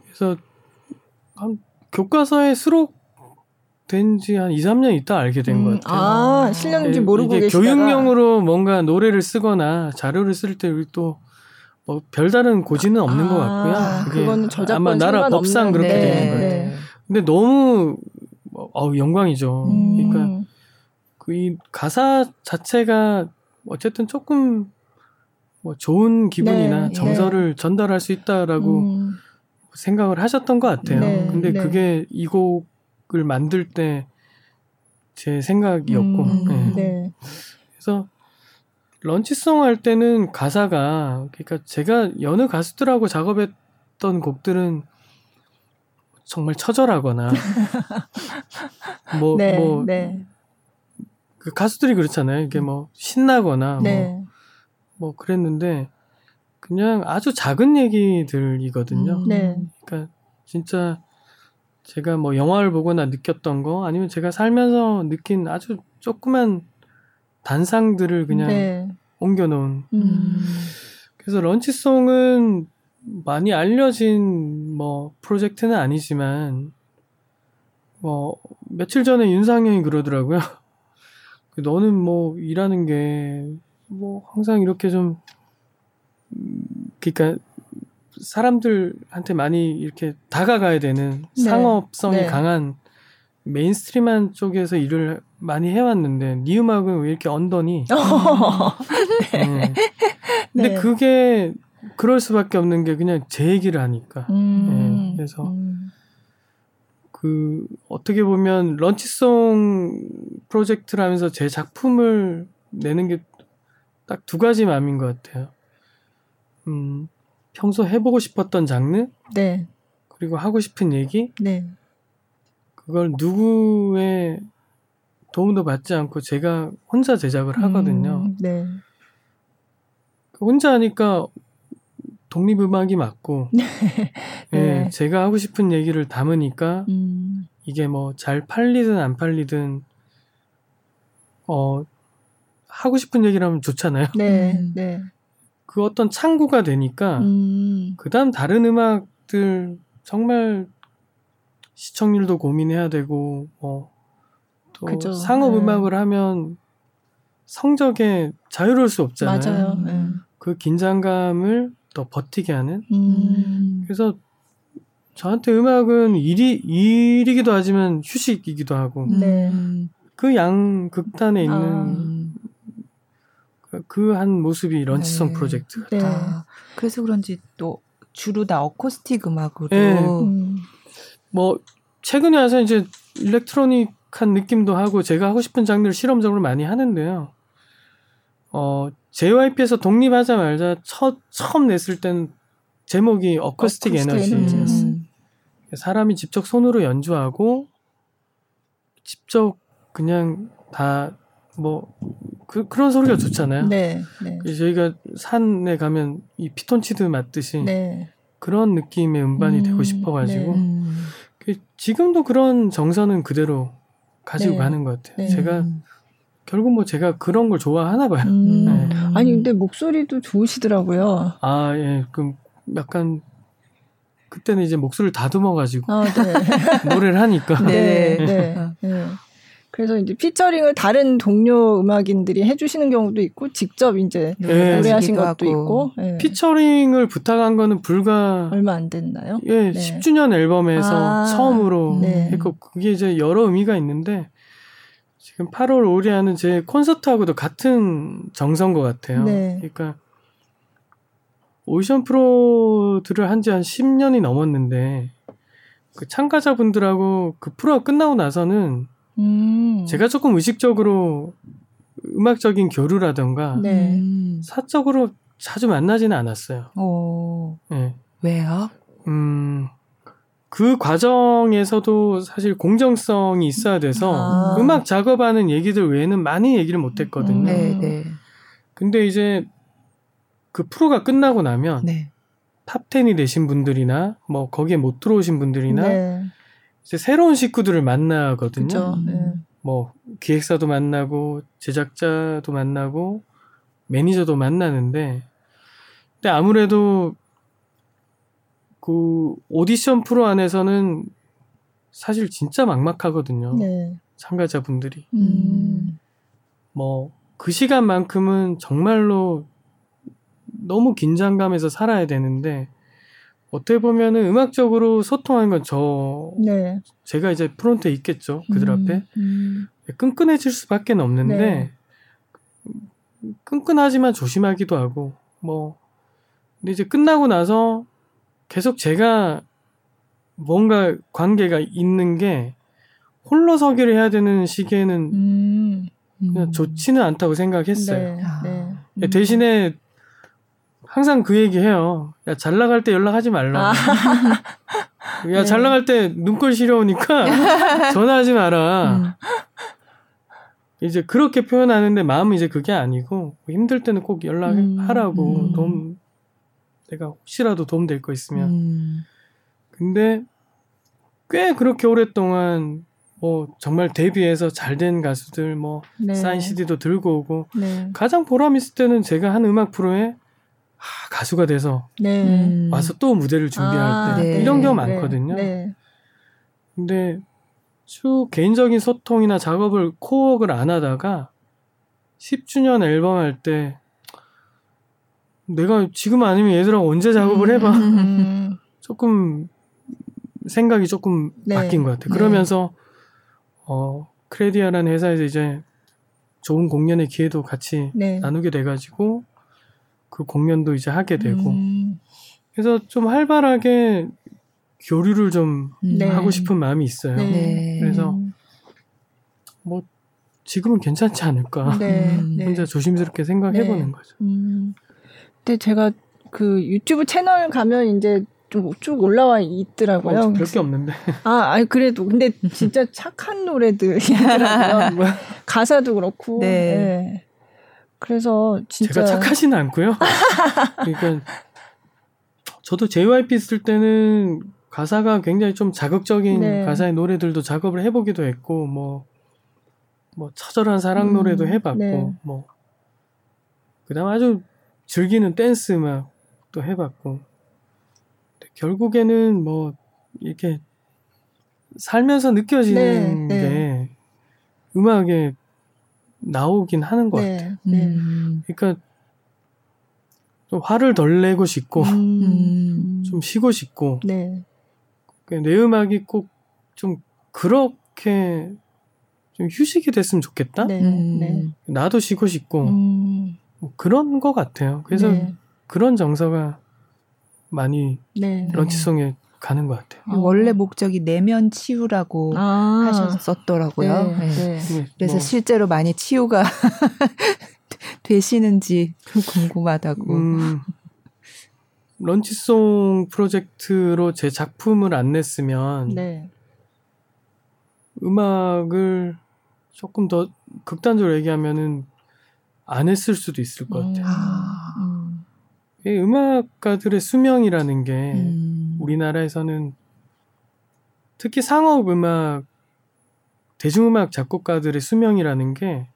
그래서 한 교과서에 수록된 지 한 2, 3년 있다 알게 된것 음, 같아요. 아, 실력인지 예, 모르고 이게 계시다가 교육용으로 뭔가 노래를 쓰거나 자료를 쓸때 우리 또뭐 별다른 고지는 없는 것 같고요. 아, 그거는 저작권 아마 나라 법상 그렇게 네, 되는 거예요. 네. 근데 너무 뭐, 어우, 영광이죠. 음. 그러니까 그 이 가사 자체가 어쨌든 조금 뭐 좋은 기분이나 네, 정서를 전달할 수 있다라고 음, 생각을 하셨던 것 같아요. 네, 근데 네. 그게 이 곡을 만들 때 제 생각이었고, 음, 네. 네. 그래서 런치송 할 때는 가사가 그러니까 제가 여느 가수들하고 작업했던 곡들은 정말 처절하거나 뭐 (laughs) 뭐 네, 그 네, 가수들이 그렇잖아요. 이게 뭐 신나거나 뭐 네. 뭐 그랬는데 그냥 아주 작은 얘기들이거든요. 음. 네. 그러니까 진짜 제가 뭐 영화를 보거나 느꼈던 거 아니면 제가 살면서 느낀 아주 조그만 단상들을 그냥 네. 옮겨놓은 음. 그래서 런치송은 많이 알려진 뭐 프로젝트는 아니지만 뭐 며칠 전에 윤상현이 그러더라고요. (laughs) 너는 뭐 일하는 게 뭐 항상 이렇게 좀 음, 그러니까 사람들한테 많이 이렇게 다가가야 되는 네. 상업성이 네. 강한 mainstream한 쪽에서 일을 많이 해왔는데 네 음악은 왜 이렇게 under니? (laughs) 네. 근데 네. 그게 그럴 수밖에 없는 게 그냥 제 얘기를 하니까. 음. 네, 그래서 음. 그 어떻게 보면 런치송 프로젝트를 하면서 제 작품을 내는 게 딱 두 가지 마음인 것 같아요. 음, 평소 해보고 싶었던 장르 네, 그리고 하고 싶은 얘기 네. 그걸 누구의 도움도 받지 않고 제가 혼자 제작을 하거든요. 음, 네. 혼자 하니까 독립음악이 맞고 (laughs) 예, 네. 제가 하고 싶은 얘기를 담으니까 음. 이게 뭐 잘 팔리든 안 팔리든 어 하고 싶은 얘기를 하면 좋잖아요. 네, (laughs) 음. 네. 그 어떤 창구가 되니까 음. 그다음 다른 음악들 정말 시청률도 고민해야 되고 뭐또 그죠. 상업 네. 음악을 하면 성적에 자유로울 수 없잖아요. 맞아요. 음. 네. 그 긴장감을 더 버티게 하는 음. 그래서 저한테 음악은 일이 일이기도 하지만 휴식이기도 하고 네. 그양 극단에 있는 아. 음. 그한 모습이 런치송 네. 프로젝트. 네. 아, 그래서 그런지 또 주로 다 어쿠스틱 음악으로 네. 음. 뭐 최근에 와서 이제 일렉트로닉한 느낌도 하고 제가 하고 싶은 장르를 실험적으로 많이 하는데요. 어 JYP에서 독립하자마자 첫 처음 냈을 땐 제목이 어쿠스틱, 어쿠스틱 에너지. 에너지였어요. 음. 사람이 직접 손으로 연주하고 직접 그냥 다뭐 그, 런 소리가 좋잖아요. 네, 네. 저희가 산에 가면 이 피톤치드 맞듯이 네. 그런 느낌의 음반이 음, 되고 싶어가지고 네. 음. 그 지금도 그런 정서는 그대로 가지고 네. 가는 것 같아요. 네. 제가 결국 뭐 제가 그런 걸 좋아하나 봐요. 음. (laughs) 네. 아니 근데 목소리도 좋으시더라고요. 아 예, 그 약간 그때는 이제 목소리를 다듬어 가지고 아, 네. (laughs) 노래를 하니까 네, 네. (laughs) 네, 네. 그래서 이제 피처링을 다른 동료 음악인들이 해주시는 경우도 있고 직접 이제 네. 노래하신 것도 하고. 있고 네. 피처링을 부탁한 거는 불과 얼마 안 됐나요? 예, 네. 10주년 앨범에서 아, 처음으로 네. 했고 그게 이제 여러 의미가 있는데 지금 8월 5일에 하는 제 콘서트하고도 같은 정서인 것 같아요. 네. 그러니까 오디션 프로들을 한지한 10년이 넘었는데 그 참가자분들하고 그 프로가 끝나고 나서는 음. 제가 조금 의식적으로 음악적인 교류라던가 네. 음. 사적으로 자주 만나지는 않았어요. 오, 예. 왜요? 음, 그 과정에서도 사실 공정성이 있어야 돼서 아. 음악 작업하는 얘기들 외에는 많이 얘기를 못 했거든요. 음. 네, 네. 근데 이제 그 프로가 끝나고 나면 네. 탑10이 되신 분들이나 뭐 거기에 못 들어오신 분들이나 네. 이제 새로운 식구들을 만나거든요. 그죠. 음. 네. 뭐 기획사도 만나고 제작자도 만나고 매니저도 만나는데 근데 아무래도 그 오디션 프로 안에서는 사실 진짜 막막하거든요. 네. 참가자분들이 음. 뭐그 시간만큼은 정말로 너무 긴장감에서 살아야 되는데 어떻게 보면은 음악적으로 소통하는 건 저 네. 제가 이제 프론트에 있겠죠 그들 음, 앞에 음. 끈끈해질 수밖에 없는데 네. 끈끈하지만 조심하기도 하고 뭐 근데 이제 끝나고 나서 계속 제가 뭔가 관계가 있는 게 홀로 서기를 해야 되는 시기에는 음. 그냥 좋지는 않다고 생각했어요. 네. 아. 네. 야, 대신에 항상 그 얘기해요. 야 잘 나갈 때 연락하지 말라. 아. (laughs) 야잘 네. 나갈 때 눈꼴 시려우니까 (laughs) 전화하지 마라. 음. 이제 그렇게 표현하는데 마음은 이제 그게 아니고 힘들 때는 꼭 연락하라고 음. 도움 내가 혹시라도 도움 될 거 있으면 음. 근데 꽤 그렇게 오랫동안 뭐 정말 데뷔해서 잘 된 가수들 뭐 네. 사인 CD도 들고 오고 네. 가장 보람 있을 때는 제가 한 음악 프로에 아, 가수가 돼서 네. 음. 와서 또 무대를 준비할 아, 때 네. 이런 경우 네. 많거든요. 네. 근데 쭉 개인적인 소통이나 작업을 코어를 안 하다가 10주년 앨범 할 때 내가 지금 아니면 얘들하고 언제 작업을 해봐 음. (laughs) 조금 생각이 조금 네. 바뀐 것 같아요. 네. 그러면서 어 크레디아라는 회사에서 이제 좋은 공연의 기회도 같이 네. 나누게 돼가지고 그 공연도 이제 하게 되고 음. 그래서 좀 활발하게 교류를 좀 음. 네. 하고 싶은 마음이 있어요. 네. 네. 그래서 뭐 지금은 괜찮지 않을까 네. (laughs) 음. 네. 혼자 조심스럽게 생각해보는 네. 거죠. 음. 근데 제가 그 유튜브 채널 가면 이제 좀 쭉 올라와 있더라고요. 어, 별게 없는데 아, 아니 그래도 근데 진짜 착한 노래들이더라고요. 뭐, (laughs) 가사도 그렇고. 네. 네. 그래서 진짜 제가 착하지는 않고요. (laughs) 그러니까 저도 JYP 쓸 때는 가사가 굉장히 좀 자극적인 네. 가사의 노래들도 작업을 해보기도 했고 뭐. 뭐 처절한 사랑 음, 노래도 해봤고 네. 뭐 그다음 아주 즐기는 댄스 음악도 해봤고 결국에는 뭐 이렇게 살면서 느껴지는 네, 네. 게 음악에 나오긴 하는 것 같아요. 네. 네. 음. 그러니까 좀 화를 덜 내고 싶고 음. 좀 쉬고 싶고 네. 그내 음악이 꼭 좀 그렇게 좀 휴식이 됐으면 좋겠다. 네. 음. 네. 나도 쉬고 싶고 음. 뭐 그런 것 같아요. 그래서 네. 그런 정서가 많이 네. 런치송에 가는 것 같아요. 어. 원래 목적이 내면 치유라고 아. 하셨었더라고요. 네. 네. 네. 근데 그래서 뭐, 실제로 많이 치유가 (laughs) 되시는지 궁금하다고. 음, 런치송 프로젝트로 제 작품을 안 냈으면 네. 음악을 조금 더 극단적으로 얘기하면은 안 했을 수도 있을 것 같아요. 아. 음. 이 음악가들의 수명이라는 게 음. 우리나라에서는 특히 상업 음악, 대중음악 작곡가들의 수명이라는 게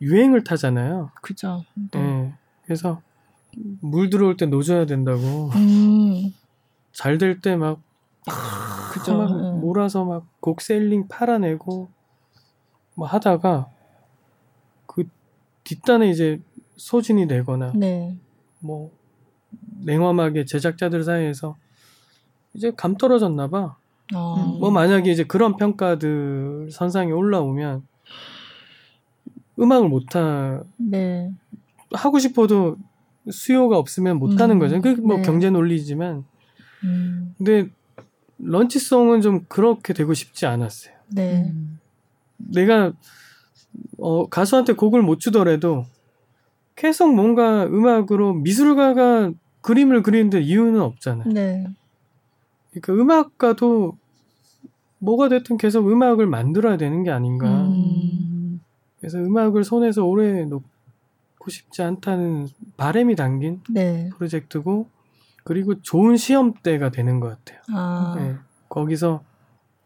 유행을 타잖아요. 그죠. 예. 네. 그래서 물 들어올 때 노져야 된다고 음. 잘될 때 막 그죠. 막 응. 몰아서 막 곡 셀링 팔아내고 뭐 하다가 그 뒷단에 이제 소진이 되거나 네. 뭐 냉엄하게 제작자들 사이에서 이제 감 떨어졌나 봐. 어. 뭐 만약에 이제 그런 평가들 선상에 올라오면 음악을 못하 네. 하고 싶어도 수요가 없으면 못하는 음, 거죠. 그게 뭐 네. 경제 논리지만 음. 근데 런치송은 좀 그렇게 되고 싶지 않았어요. 네. 음. 내가 어, 가수한테 곡을 못 주더라도 계속 뭔가 음악으로 미술가가 그림을 그리는데 이유는 없잖아요. 네. 그러니까 음악가도 뭐가 됐든 계속 음악을 만들어야 되는 게 아닌가. 음. 그래서 음악을 손에서 오래 놓고 싶지 않다는 바램이 담긴 네. 프로젝트고 그리고 좋은 시험대가 되는 것 같아요. 아. 예, 거기서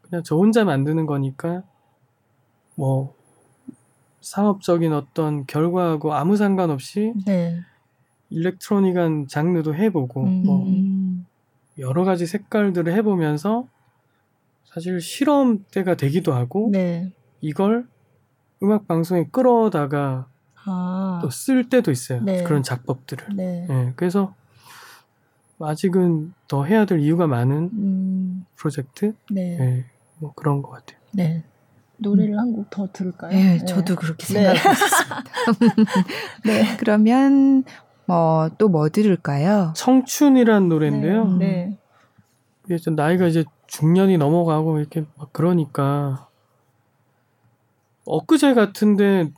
그냥 저 혼자 만드는 거니까 뭐 상업적인 어떤 결과하고 아무 상관없이 네. 일렉트로닉한 장르도 해보고 음. 뭐 여러 가지 색깔들을 해보면서 사실 실험 때가 되기도 하고 네. 이걸 음악 방송에 끌어다가 아. 또쓸 때도 있어요. 네. 그런 작법들을. 네. 예, 그래서 아직은 더 해야 될 이유가 많은 음. 프로젝트, 네. 예, 뭐 그런 것 같아요. 네. 노래를 한 곡 더 들을까요? 네, 저도 그렇게 네. 생각하고 (laughs) 있습니다. 네. 그러면 뭐 또뭐 들을까요? 청춘이란 노래인데요. 음. 네. 이게 좀 나이가 이제 중년이 넘어가고 이렇게 막 그러니까 엊그제 같은데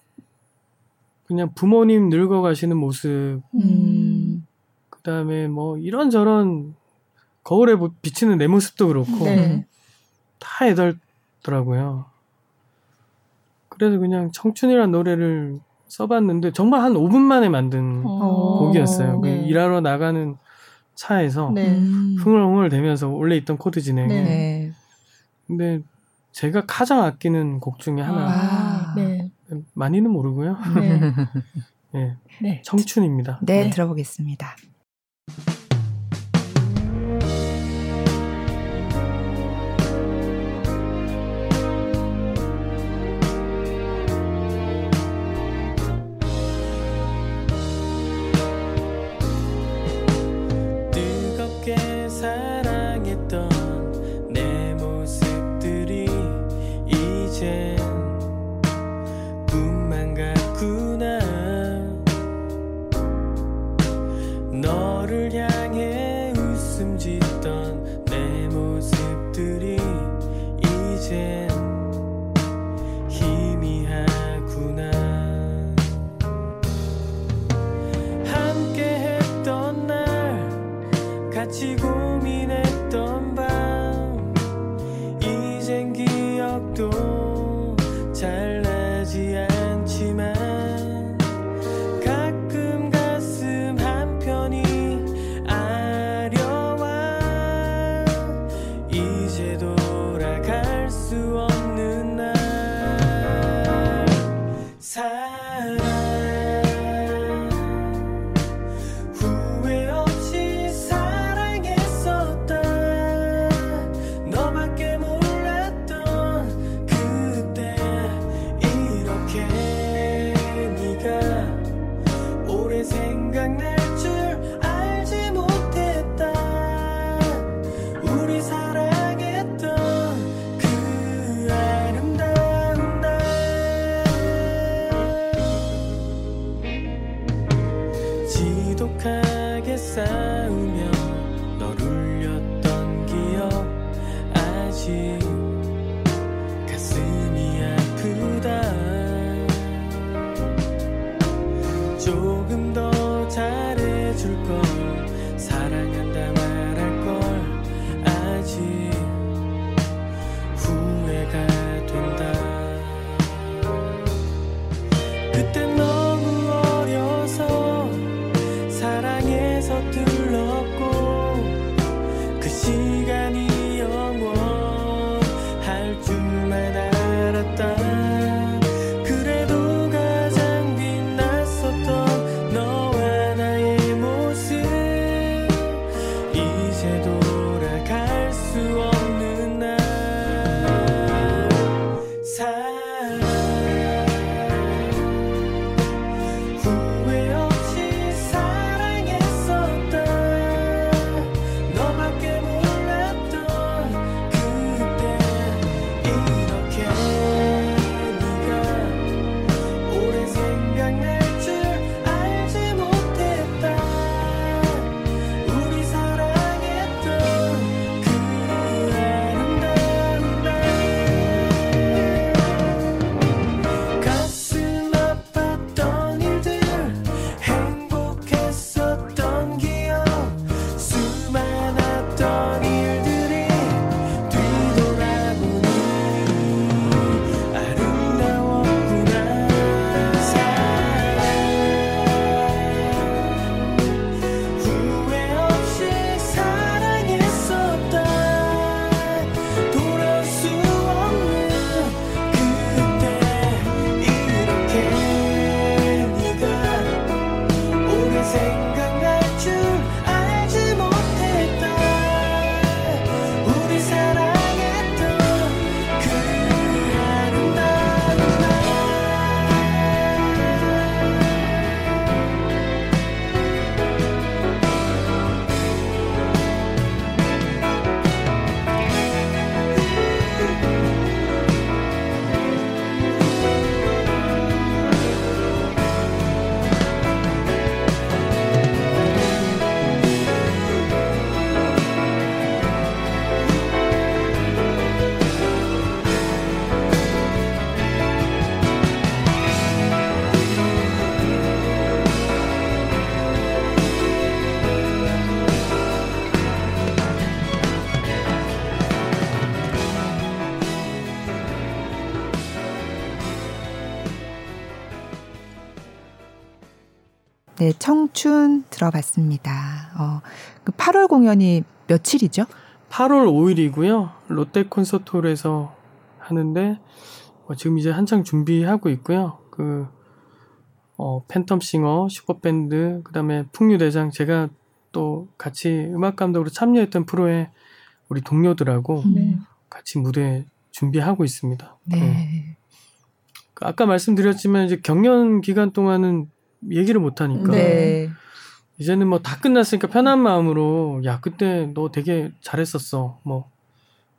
그냥 부모님 늙어가시는 모습, 음. 그 다음에 뭐 이런저런 거울에 보- 비치는 내 모습도 그렇고 네. 다 애달더라고요. 그래서 그냥 청춘이란 노래를 써봤는데 정말 한 5분 만에 만든 어. 곡이었어요. 그 네. 일하러 나가는 차에서 네. 음. 흥얼흥얼 대면서 원래 있던 코드 진행. 네. 네. 근데 제가 가장 아끼는 곡 중에 하나. 아, 네. 많이는 모르고요. 네. (laughs) 예, 네. 청춘입니다. 네, 네. 들어보겠습니다. 네, 청춘 들어봤습니다. 어, 그 8월 공연이 며칠이죠? 8월 5일이고요. 롯데 콘서트홀에서 하는데 어, 지금 이제 한창 준비하고 있고요. 그 어, 팬텀싱어, 슈퍼밴드, 그다음에 풍류대장 제가 또 같이 음악 감독으로 참여했던 프로에 우리 동료들하고 네. 같이 무대 준비하고 있습니다. 네. 네. 아까 말씀드렸지만 이제 경연 기간 동안은 얘기를 못 하니까 네. 이제는 뭐 다 끝났으니까 편한 마음으로 야 그때 너 되게 잘했었어 뭐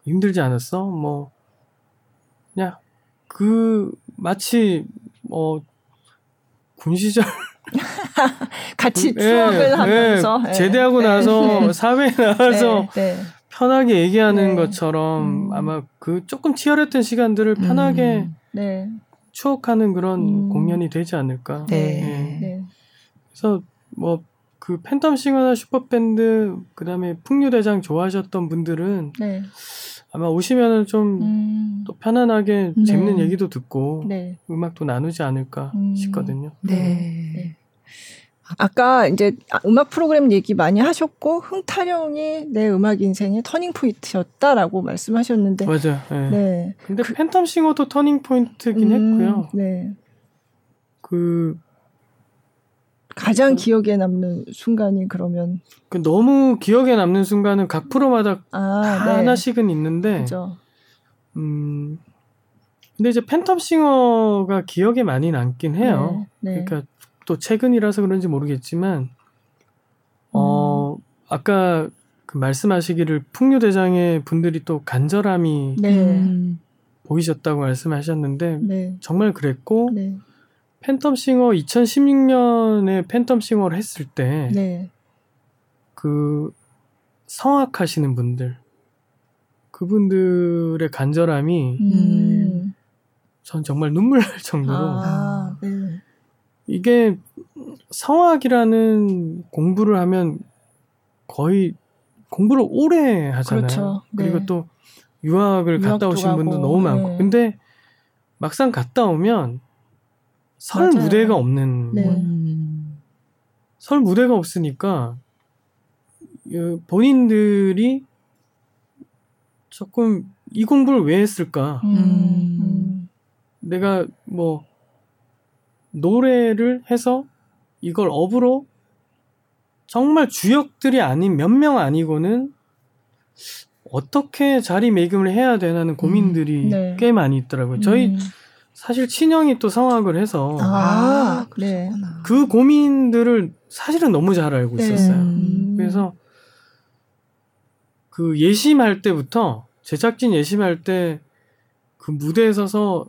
힘들지 않았어 뭐 그냥 그 마치 뭐군 시절 (laughs) 같이 예, 추억을 예, 하면서 예. 제대하고 나서 네. 사회에 네, 네. 편하게 얘기하는 네. 것처럼 음. 아마 그 조금 치열했던 시간들을 편하게 음. 네. 추억하는 그런 음. 공연이 되지 않을까. 네. 예. 네. 그래서 뭐 그 팬텀 싱어나 슈퍼밴드 그다음에 풍류대장 좋아하셨던 분들은 네. 아마 오시면은 좀 또 음. 편안하게 네. 재밌는 얘기도 듣고 네. 음악도 나누지 않을까 음. 싶거든요. 네. 아까 이제 아, 음악 프로그램 얘기 많이 하셨고 흥타령이 내 음악 인생의 터닝 포인트였다라고 말씀하셨는데 맞아요. 예. 네. 근데 팬텀 싱어도 터닝 포인트긴 음, 했고요. 네. 그, 가장 그- 기억에 남는 순간이 그러면 그 너무 기억에 남는 순간은 각 프로마다 아, 다 네. 하나씩은 있는데, 그죠. 음, 근데 이제 팬텀 싱어가 기억에 많이 남긴 해요. 네. 네. 그러니까 또 최근이라서 그런지 모르겠지만, 어, 아까 그 말씀하시기를 풍류대장의 분들이 또 간절함이 네. 음. 보이셨다고 말씀하셨는데, 네. 정말 그랬고, 네. 팬텀싱어 2016년에 팬텀싱어를 했을 때, 네. 그 성악하시는 분들, 그분들의 간절함이 음. 전 정말 눈물 날 정도로 아, 네. 이게 성악이라는 공부를 하면 거의 공부를 오래 하잖아요. 그렇죠. 네. 그리고 또 유학을 갔다 오신 분도 가고, 너무 많고. 네. 근데 막상 갔다 오면 설 맞아요. 무대가 없는 네. 거예요. 음. 설 무대가 없으니까 어, 본인들이 조금 이 공부를 왜 했을까? 음. 음. 내가 뭐 노래를 해서 이걸 업으로 정말 주역들이 아닌 몇 명 아니고는 어떻게 자리매김을 해야 되나는 고민들이 음, 네. 꽤 많이 있더라고요. 저희 음. 사실 친형이 또 성악을 해서 아, 네. 그 고민들을 사실은 너무 잘 알고 네. 있었어요. 음. 그래서 그 예심할 때부터 제작진 예심할 때 그 무대에 서서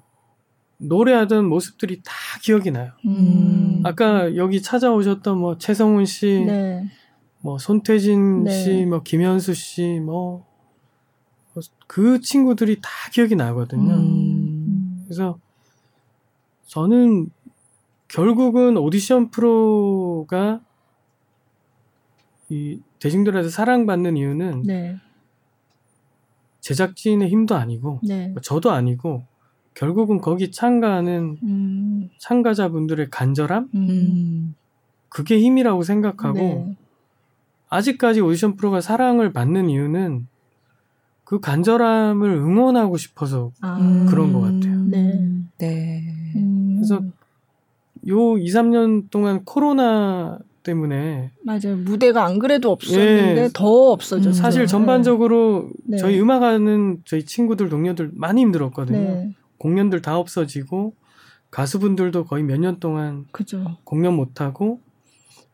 노래하던 모습들이 다 기억이 나요. 음. 아까 여기 찾아오셨던 뭐 최성훈 씨, 네. 뭐 손태진 네. 씨, 뭐 김현수 씨, 뭐 그 친구들이 다 기억이 나거든요. 음. 그래서 저는 결국은 오디션 프로가 이 대중들한테 사랑받는 이유는 네. 제작진의 힘도 아니고 네. 저도 아니고 결국은 거기 참가하는 음. 참가자분들의 간절함 음. 음. 그게 힘이라고 생각하고 네. 아직까지 오디션 프로가 사랑을 받는 이유는 그 간절함을 응원하고 싶어서 아. 그런 것 같아요. 네. 네. 음. 그래서 요 2, 3년 동안 코로나 때문에 맞아요. 무대가 안 그래도 없었는데 예. 더 없어졌죠. 음. 사실 네. 전반적으로 네. 저희 음악하는 저희 친구들 동료들 많이 힘들었거든요. 네. 공연들 다 없어지고 가수분들도 거의 몇 년 동안 그죠. 공연 못 하고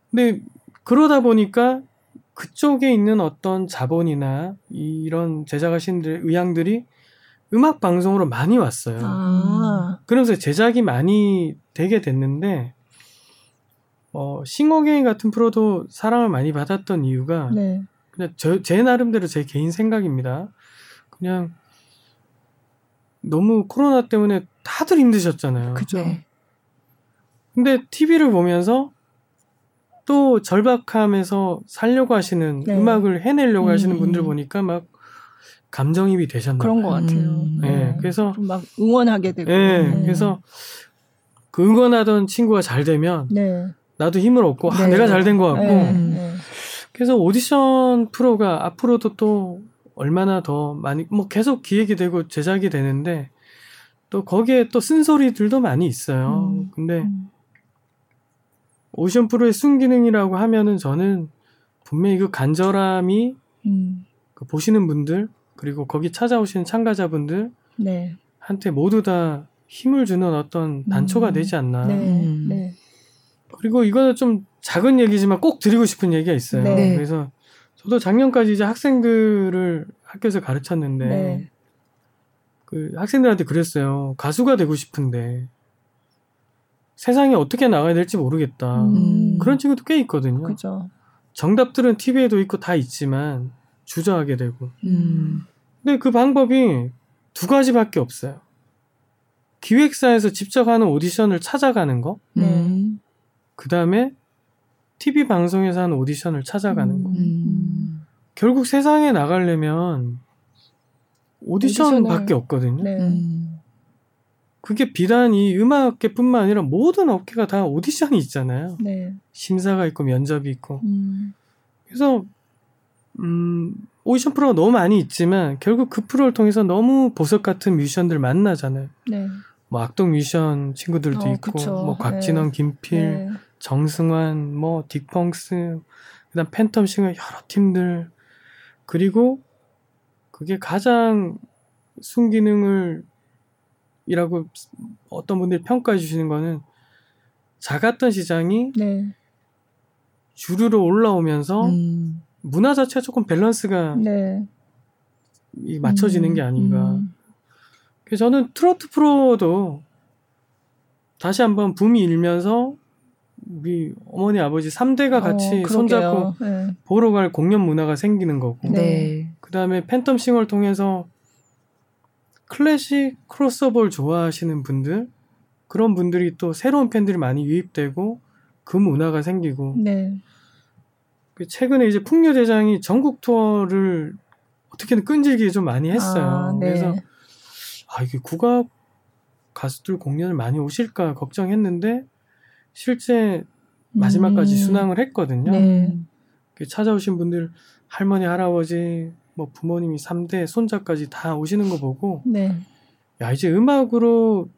근데 그러다 보니까 그쪽에 있는 어떤 자본이나 이런 제작하신 의향들이 음악 방송으로 많이 왔어요. 아. 그러면서 제작이 많이 되게 됐는데 어, 싱어게인 같은 프로도 사랑을 많이 받았던 이유가 네. 그냥 저, 제 나름대로 제 개인 생각입니다. 그냥 너무 코로나 때문에 다들 힘드셨잖아요. 그죠. 네. 근데 TV를 보면서 또 절박함에서 살려고 하시는 네. 음악을 해내려고 하시는 음. 분들 보니까 막 감정입이 되셨나 그런. 것 같아요. 음. 예, 그래서 좀막 응원하게 되고. 예, 네. 그래서 그 응원하던 친구가 잘 되면 네. 나도 힘을 얻고 아, 네. 내가 잘 된 것 같고 네, 음. 네. 그래서 오디션 프로가 앞으로도 또 얼마나 더 많이 뭐 계속 기획이 되고 제작이 되는데 또 거기에 또 쓴소리들도 많이 있어요. 음. 근데 음. 오디션 프로의 순기능이라고 하면은 저는 분명히 그 간절함이 음. 그 보시는 분들 그리고 거기 찾아오시는 참가자분들 네. 한테 모두 다 힘을 주는 어떤 단초가 음. 되지 않나. 네. 음. 네. 그리고 이거는 좀 작은 얘기지만 꼭 드리고 싶은 얘기가 있어요. 네. 그래서 저도 작년까지 이제 학생들을 학교에서 가르쳤는데 네. 그 학생들한테 그랬어요. 가수가 되고 싶은데 세상에 어떻게 나가야 될지 모르겠다. 음. 그런 친구도 꽤 있거든요. 그죠. 정답들은 TV에도 있고 다 있지만 주저하게 되고. 음. 근데 그 방법이 두 가지밖에 없어요. 기획사에서 직접 하는 오디션을 찾아가는 거, 네. 음. 그 다음에 TV 방송에서 하는 오디션을 찾아가는 거. 음. 결국 세상에 나가려면 오디션밖에 오디션을- 없거든요. 네. 음. 그게 비단 이 음악계뿐만 아니라 모든 업계가 다 오디션이 있잖아요. 네. 심사가 있고 면접이 있고. 음. 그래서 음, 오디션 프로가 너무 많이 있지만 결국 그 프로를 통해서 너무 보석 같은 뮤지션들 만나잖아요. 네. 뭐 악동 뮤지션 친구들도 어, 있고 그쵸. 뭐 곽진원, 김필, 네. 정승환, 뭐 딕펑스, 그다음 팬텀 싱어 여러 팀들 그리고 그게 가장 순기능을 이라고 어떤 분들이 평가해 주시는 거는 작았던 시장이 네. 주류로 올라오면서 음. 문화 자체가 조금 밸런스가 네. 이 맞춰지는 음, 게 아닌가. 음. 그래서 저는 트로트 프로도 다시 한번 붐이 일면서 우리 어머니 아버지 3대가 같이 어, 손잡고. 네. 보러 갈 공연 문화가 생기는 거고 네. 그다음에 팬텀 싱어를 통해서 클래식 크로스오버를 좋아하시는 분들 그런 분들이 또 새로운 팬들이 많이 유입되고 그 문화가 생기고 네. 그 최근에 이제 풍류 대장이 전국 투어를 어떻게든 끈질기게 좀 많이 했어요. 아, 네. 그래서 아 이게 국악 가수들 공연을 많이 오실까 걱정했는데 실제 마지막까지 음. 순항을 했거든요. 네. 그 찾아오신 분들 할머니 할아버지 뭐 부모님이 3대 손자까지 다 오시는 거 보고 네. 야 이제 음악으로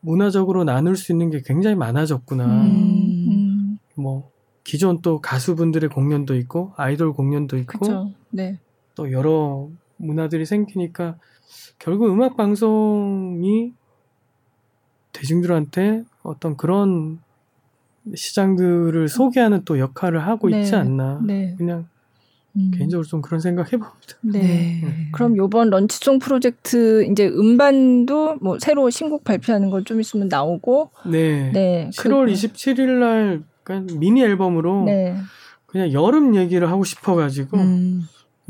문화적으로 나눌 수 있는 게 굉장히 많아졌구나. 음. 뭐 기존 또 가수분들의 공연도 있고 아이돌 공연도 있고. 네. 또 여러 문화들이 생기니까 결국 음악 방송이 대중들한테 어떤 그런 시장들을 소개하는 또 역할을 하고 네. 있지 않나. 네. 그냥 음. 개인적으로 좀 그런 생각 해봅니다. 네. 그럼 요번 런치송 프로젝트 이제 음반도 뭐 새로 신곡 발표하는 거좀 있으면 나오고 네. 네. 7월 그- 27일 날 그러니까 미니 앨범으로 네. 그냥 여름 얘기를 하고 싶어가지고 음.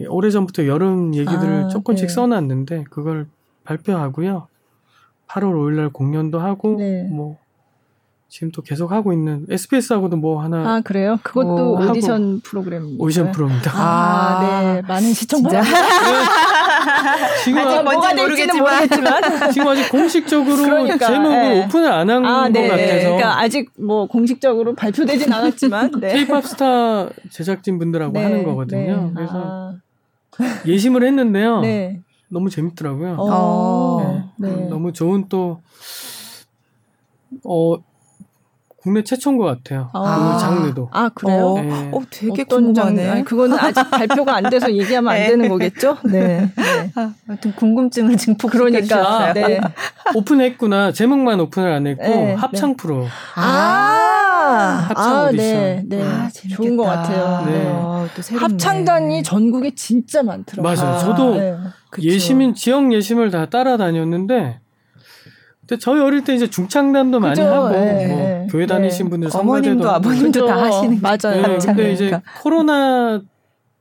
오래 전부터 여름 얘기들을 아, 조금씩 네. 써놨는데 그걸 발표하고요. 8월 5일 날 공연도 하고 네. 뭐 지금 또 계속 하고 있는 SBS하고도 뭐 하나 아, 그래요? 그것도 오, 오디션 프로그램. 오디션 프로입니다. 아, 아, 네. 많은 시청 진짜? 지금 아직 아, 뭔지 뭐가 될지는 모르겠지만. 모르겠지만. (laughs) 지금 아직 공식적으로 그러니까, 제목을 네. 오픈을 안 한것 아, 네. 같아서 그러니까 아직 뭐 공식적으로 발표되진 (laughs) 않았지만. 네. K-팝 스타 제작진 분들하고 네, 하는 거거든요. 네. 그래서 아, 예심을 했는데요. 네. 너무 재밌더라고요. 어, 네. 네. 너무 좋은 또, 어, 국내 최초인 것 같아요. 아. 그 장르도. 아, 그래요? 어, 네. 어, 되게 어떤? 궁금하네. 아니, 그거는 아직 발표가 안 돼서 얘기하면 안 네. 되는 거겠죠? 네. 네. 아, 아무튼 궁금증을 증폭시켜 그러니까. 네. (laughs) 오픈했구나. 제목만 오픈을 안 했고, 네, 합창 프로. 아, 합창 아, 오디션. 네, 네. 아, 재밌겠다. 좋은 것 같아요. 네. 어, 또 새롭네. 합창단이 전국에 진짜 많더라고요. 맞아요. 아, 저도 네. 그쵸. 예시민, 지역 예심을 다 따라다녔는데, 근데 저희 어릴 때 이제 중창단도 많이 그죠. 하고, 네, 뭐 네. 교회 다니신 네. 분들 어머님도 선발대도 하고. 아버님도 다 그죠. 하시는 맞아요. 네, 합창. 근데 이제 그러니까. 코로나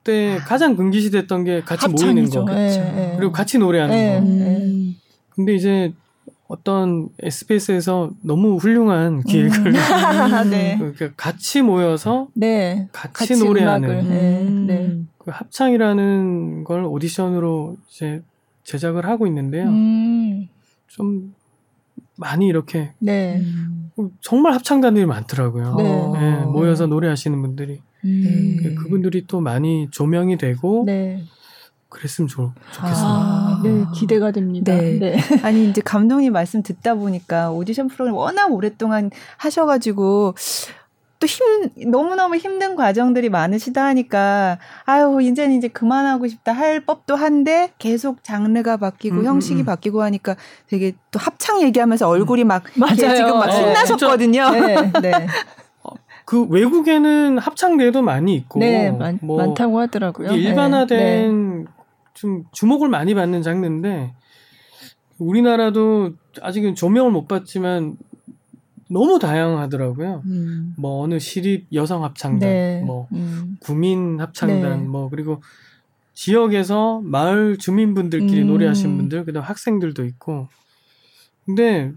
때 가장 금기시됐던 게 같이 모이는 합창이죠. 거. 네, 그쵸. 네. 그리고 같이 노래하는 네. 거. 음. 근데 이제 어떤 SBS에서 너무 훌륭한 기획을 아, (laughs) 네. 그러니까 같이 모여서 네. 같이, 같이 노래하는. 네, 음. 네. 그 합창이라는 걸 오디션으로 이제 제작을 하고 있는데요. 음. 좀 많이 이렇게 네. 음. 정말 합창단들이 많더라고요. 네. 예, 모여서 노래하시는 분들이 음. 네. 그분들이 또 많이 조명이 되고 네. 그랬으면 좋, 좋겠습니다. 아, 네, 기대가 됩니다. 네. 네. (laughs) 아니 이제 감독님 말씀 듣다 보니까 오디션 프로그램 워낙 오랫동안 하셔가지고 또 힘 너무너무 힘든 과정들이 많으시다 하니까 아유 이제는 이제 그만하고 싶다 할 법도 한데 계속 장르가 바뀌고 음, 형식이 음, 음. 바뀌고 하니까 되게 또 합창 얘기하면서 얼굴이 막 맞아요. 지금 막 (laughs) 어, 신나셨거든요. 네. 네. 그 외국에는 합창대도 많이 있고 네, 많, 뭐 많다고 하더라고요. 네. 일반화된 좀 주목을 많이 받는 장르인데 우리나라도 아직은 조명을 못 받지만 너무 다양하더라고요. 음. 뭐 어느 시립 여성 합창단, 네. 뭐 음. 구민 합창단, 네. 뭐 그리고 지역에서 마을 주민분들끼리 음. 노래하시는 분들, 그다음 학생들도 있고. 근데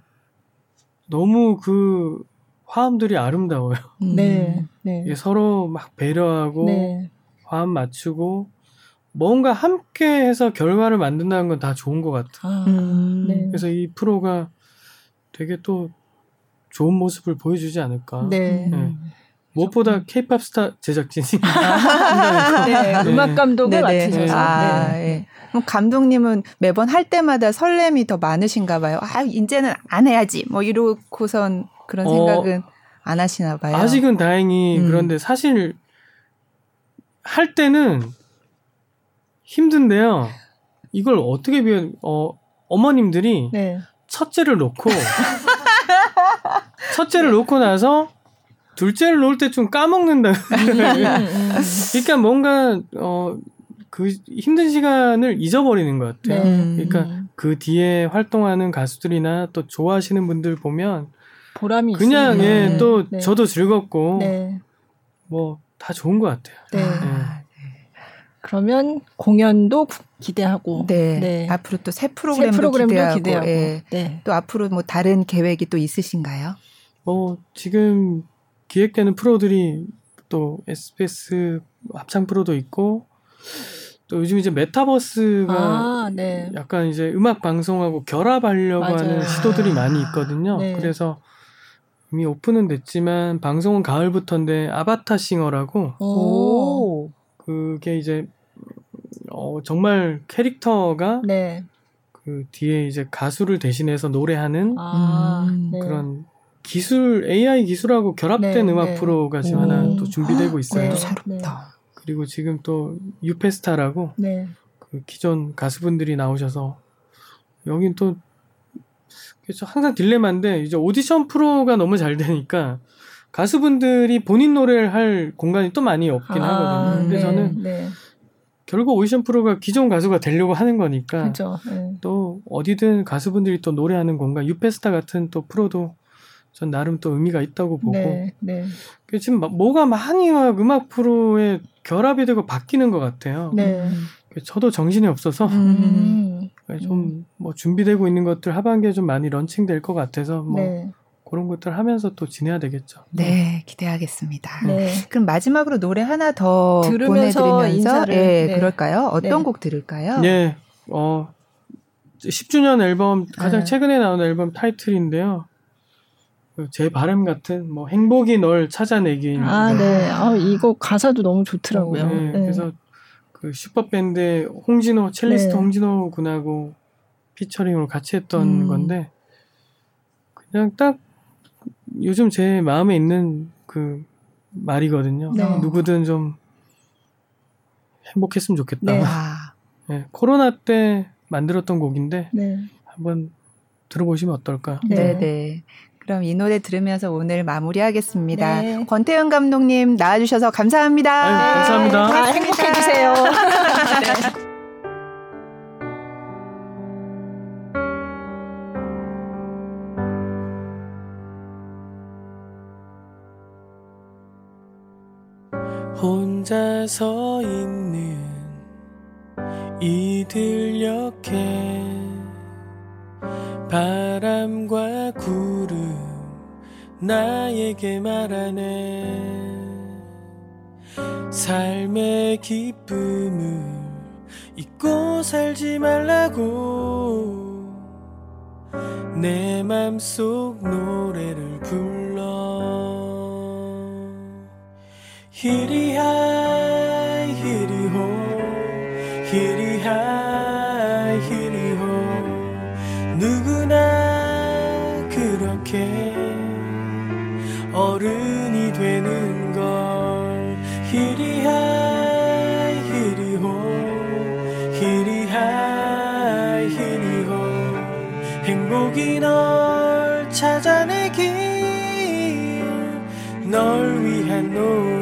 너무 그 화음들이 아름다워요. 음. (laughs) 네. 네. 서로 막 배려하고 네. 화음 맞추고 뭔가 함께 해서 결과를 만든다는 건 다 좋은 것 같아요. 아, 음. 네. 그래서 이 프로가 되게 또 좋은 모습을 보여주지 않을까. 네. 네. 무엇보다 케이팝 스타 제작진이 (laughs) 네. 네. 음악 감독을 네네. 맡으셔서. 아, 네. 예. 그럼 감독님은 매번 할 때마다 설렘이 더 많으신가 봐요. 아, 이제는 안 해야지. 뭐 이러고선 그런 어, 생각은 안 하시나 봐요. 아직은 다행히 음. 그런데 사실 할 때는 힘든데요. 이걸 어떻게 비워 어 어머님들이 네. 첫째를 놓고 (laughs) 첫째를 놓고 나서 둘째를 놓을 때 좀 까먹는다. 음, 음. 그러니까 뭔가 어 그 힘든 시간을 잊어버리는 것 같아요. 네. 음. 그러니까 그 뒤에 활동하는 가수들이나 또 좋아하시는 분들 보면 보람이 그냥 있어요. 예, 네. 또 네. 저도 즐겁고 네. 뭐다 좋은 것 같아요. 네. 아, 그러면 공연도 구- 기대하고 네. 네. 앞으로 또새새 프로그램도, 프로그램도 기대하고, 기대하고. 예. 네. 또 앞으로 뭐 다른 계획이 또 있으신가요? 뭐 지금 기획되는 프로들이 또 SBS 합창 프로도 있고 또 요즘 이제 메타버스가 아, 네. 약간 이제 음악 방송하고 결합하려고 맞아요. 하는 시도들이 아, 많이 있거든요. 네. 그래서 이미 오픈은 됐지만 방송은 가을부터인데 아바타 싱어라고 오. 그게 이제 어 정말 캐릭터가 네. 그 뒤에 이제 가수를 대신해서 노래하는 아, 음, 네. 그런 기술 AI 기술하고 결합된 네, 음악 네. 프로가 지금 오. 하나 또 준비되고 있어요. 네. 또 새롭다. 그리고 지금 또 유페스타라고 네. 그 기존 가수분들이 나오셔서 여긴 또 그래서 항상 딜레마인데 이제 오디션 프로가 너무 잘 되니까 가수분들이 본인 노래를 할 공간이 또 많이 없긴 아, 하거든요. 근데 네, 저는 네. 결국 오디션 프로가 기존 가수가 되려고 하는 거니까 그렇죠. 네. 또 어디든 가수분들이 또 노래하는 공간 유페스타 같은 또 프로도 전 나름 또 의미가 있다고 보고 네. 네. 그 지금 막 뭐가 많이 막 음악 프로에 결합이 되고 바뀌는 것 같아요. 네. 저도 정신이 없어서 음. 음. 좀뭐 준비되고 있는 것들 하반기에 좀 많이 런칭될 것 같아서 뭐 네. 그런 것들 하면서 또 지내야 되겠죠. 네, 기대하겠습니다. 네. 그럼 마지막으로 노래 하나 더 들으면서 보내드리면서 인사를, 예, 네. 그럴까요? 어떤 네. 곡 들을까요? 예, 어 10주년 앨범 가장 네. 최근에 나온 앨범 타이틀인데요. 그제 바람 같은 뭐 행복이 널 찾아내기. 아, 네. 아, 이거 가사도 너무 좋더라고요. 네, 네. 그래서 그 슈퍼밴드 홍진호 첼리스트 네. 홍진호 군하고 피처링으로 같이 했던 음. 건데 그냥 딱 요즘 제 마음에 있는 그 말이거든요. 네. 누구든 좀 행복했으면 좋겠다. 네. 아, (laughs) 예, 코로나 때 만들었던 곡인데 네. 한번 들어보시면 어떨까? 네. 네, 네. 그럼 이 노래 들으면서 오늘 마무리하겠습니다. 네. 권태현 감독님 나와주셔서 감사합니다. 아유, 감사합니다. 다 행복해지세요. 네. 혼자 서 있는 이들녘에 바람과 구름 나에게 말하네. 삶의 기쁨을 잊고 살지 말라고. 내 맘속 노래를 불러. 히리하 여기 널 찾아내길 널 위해 노래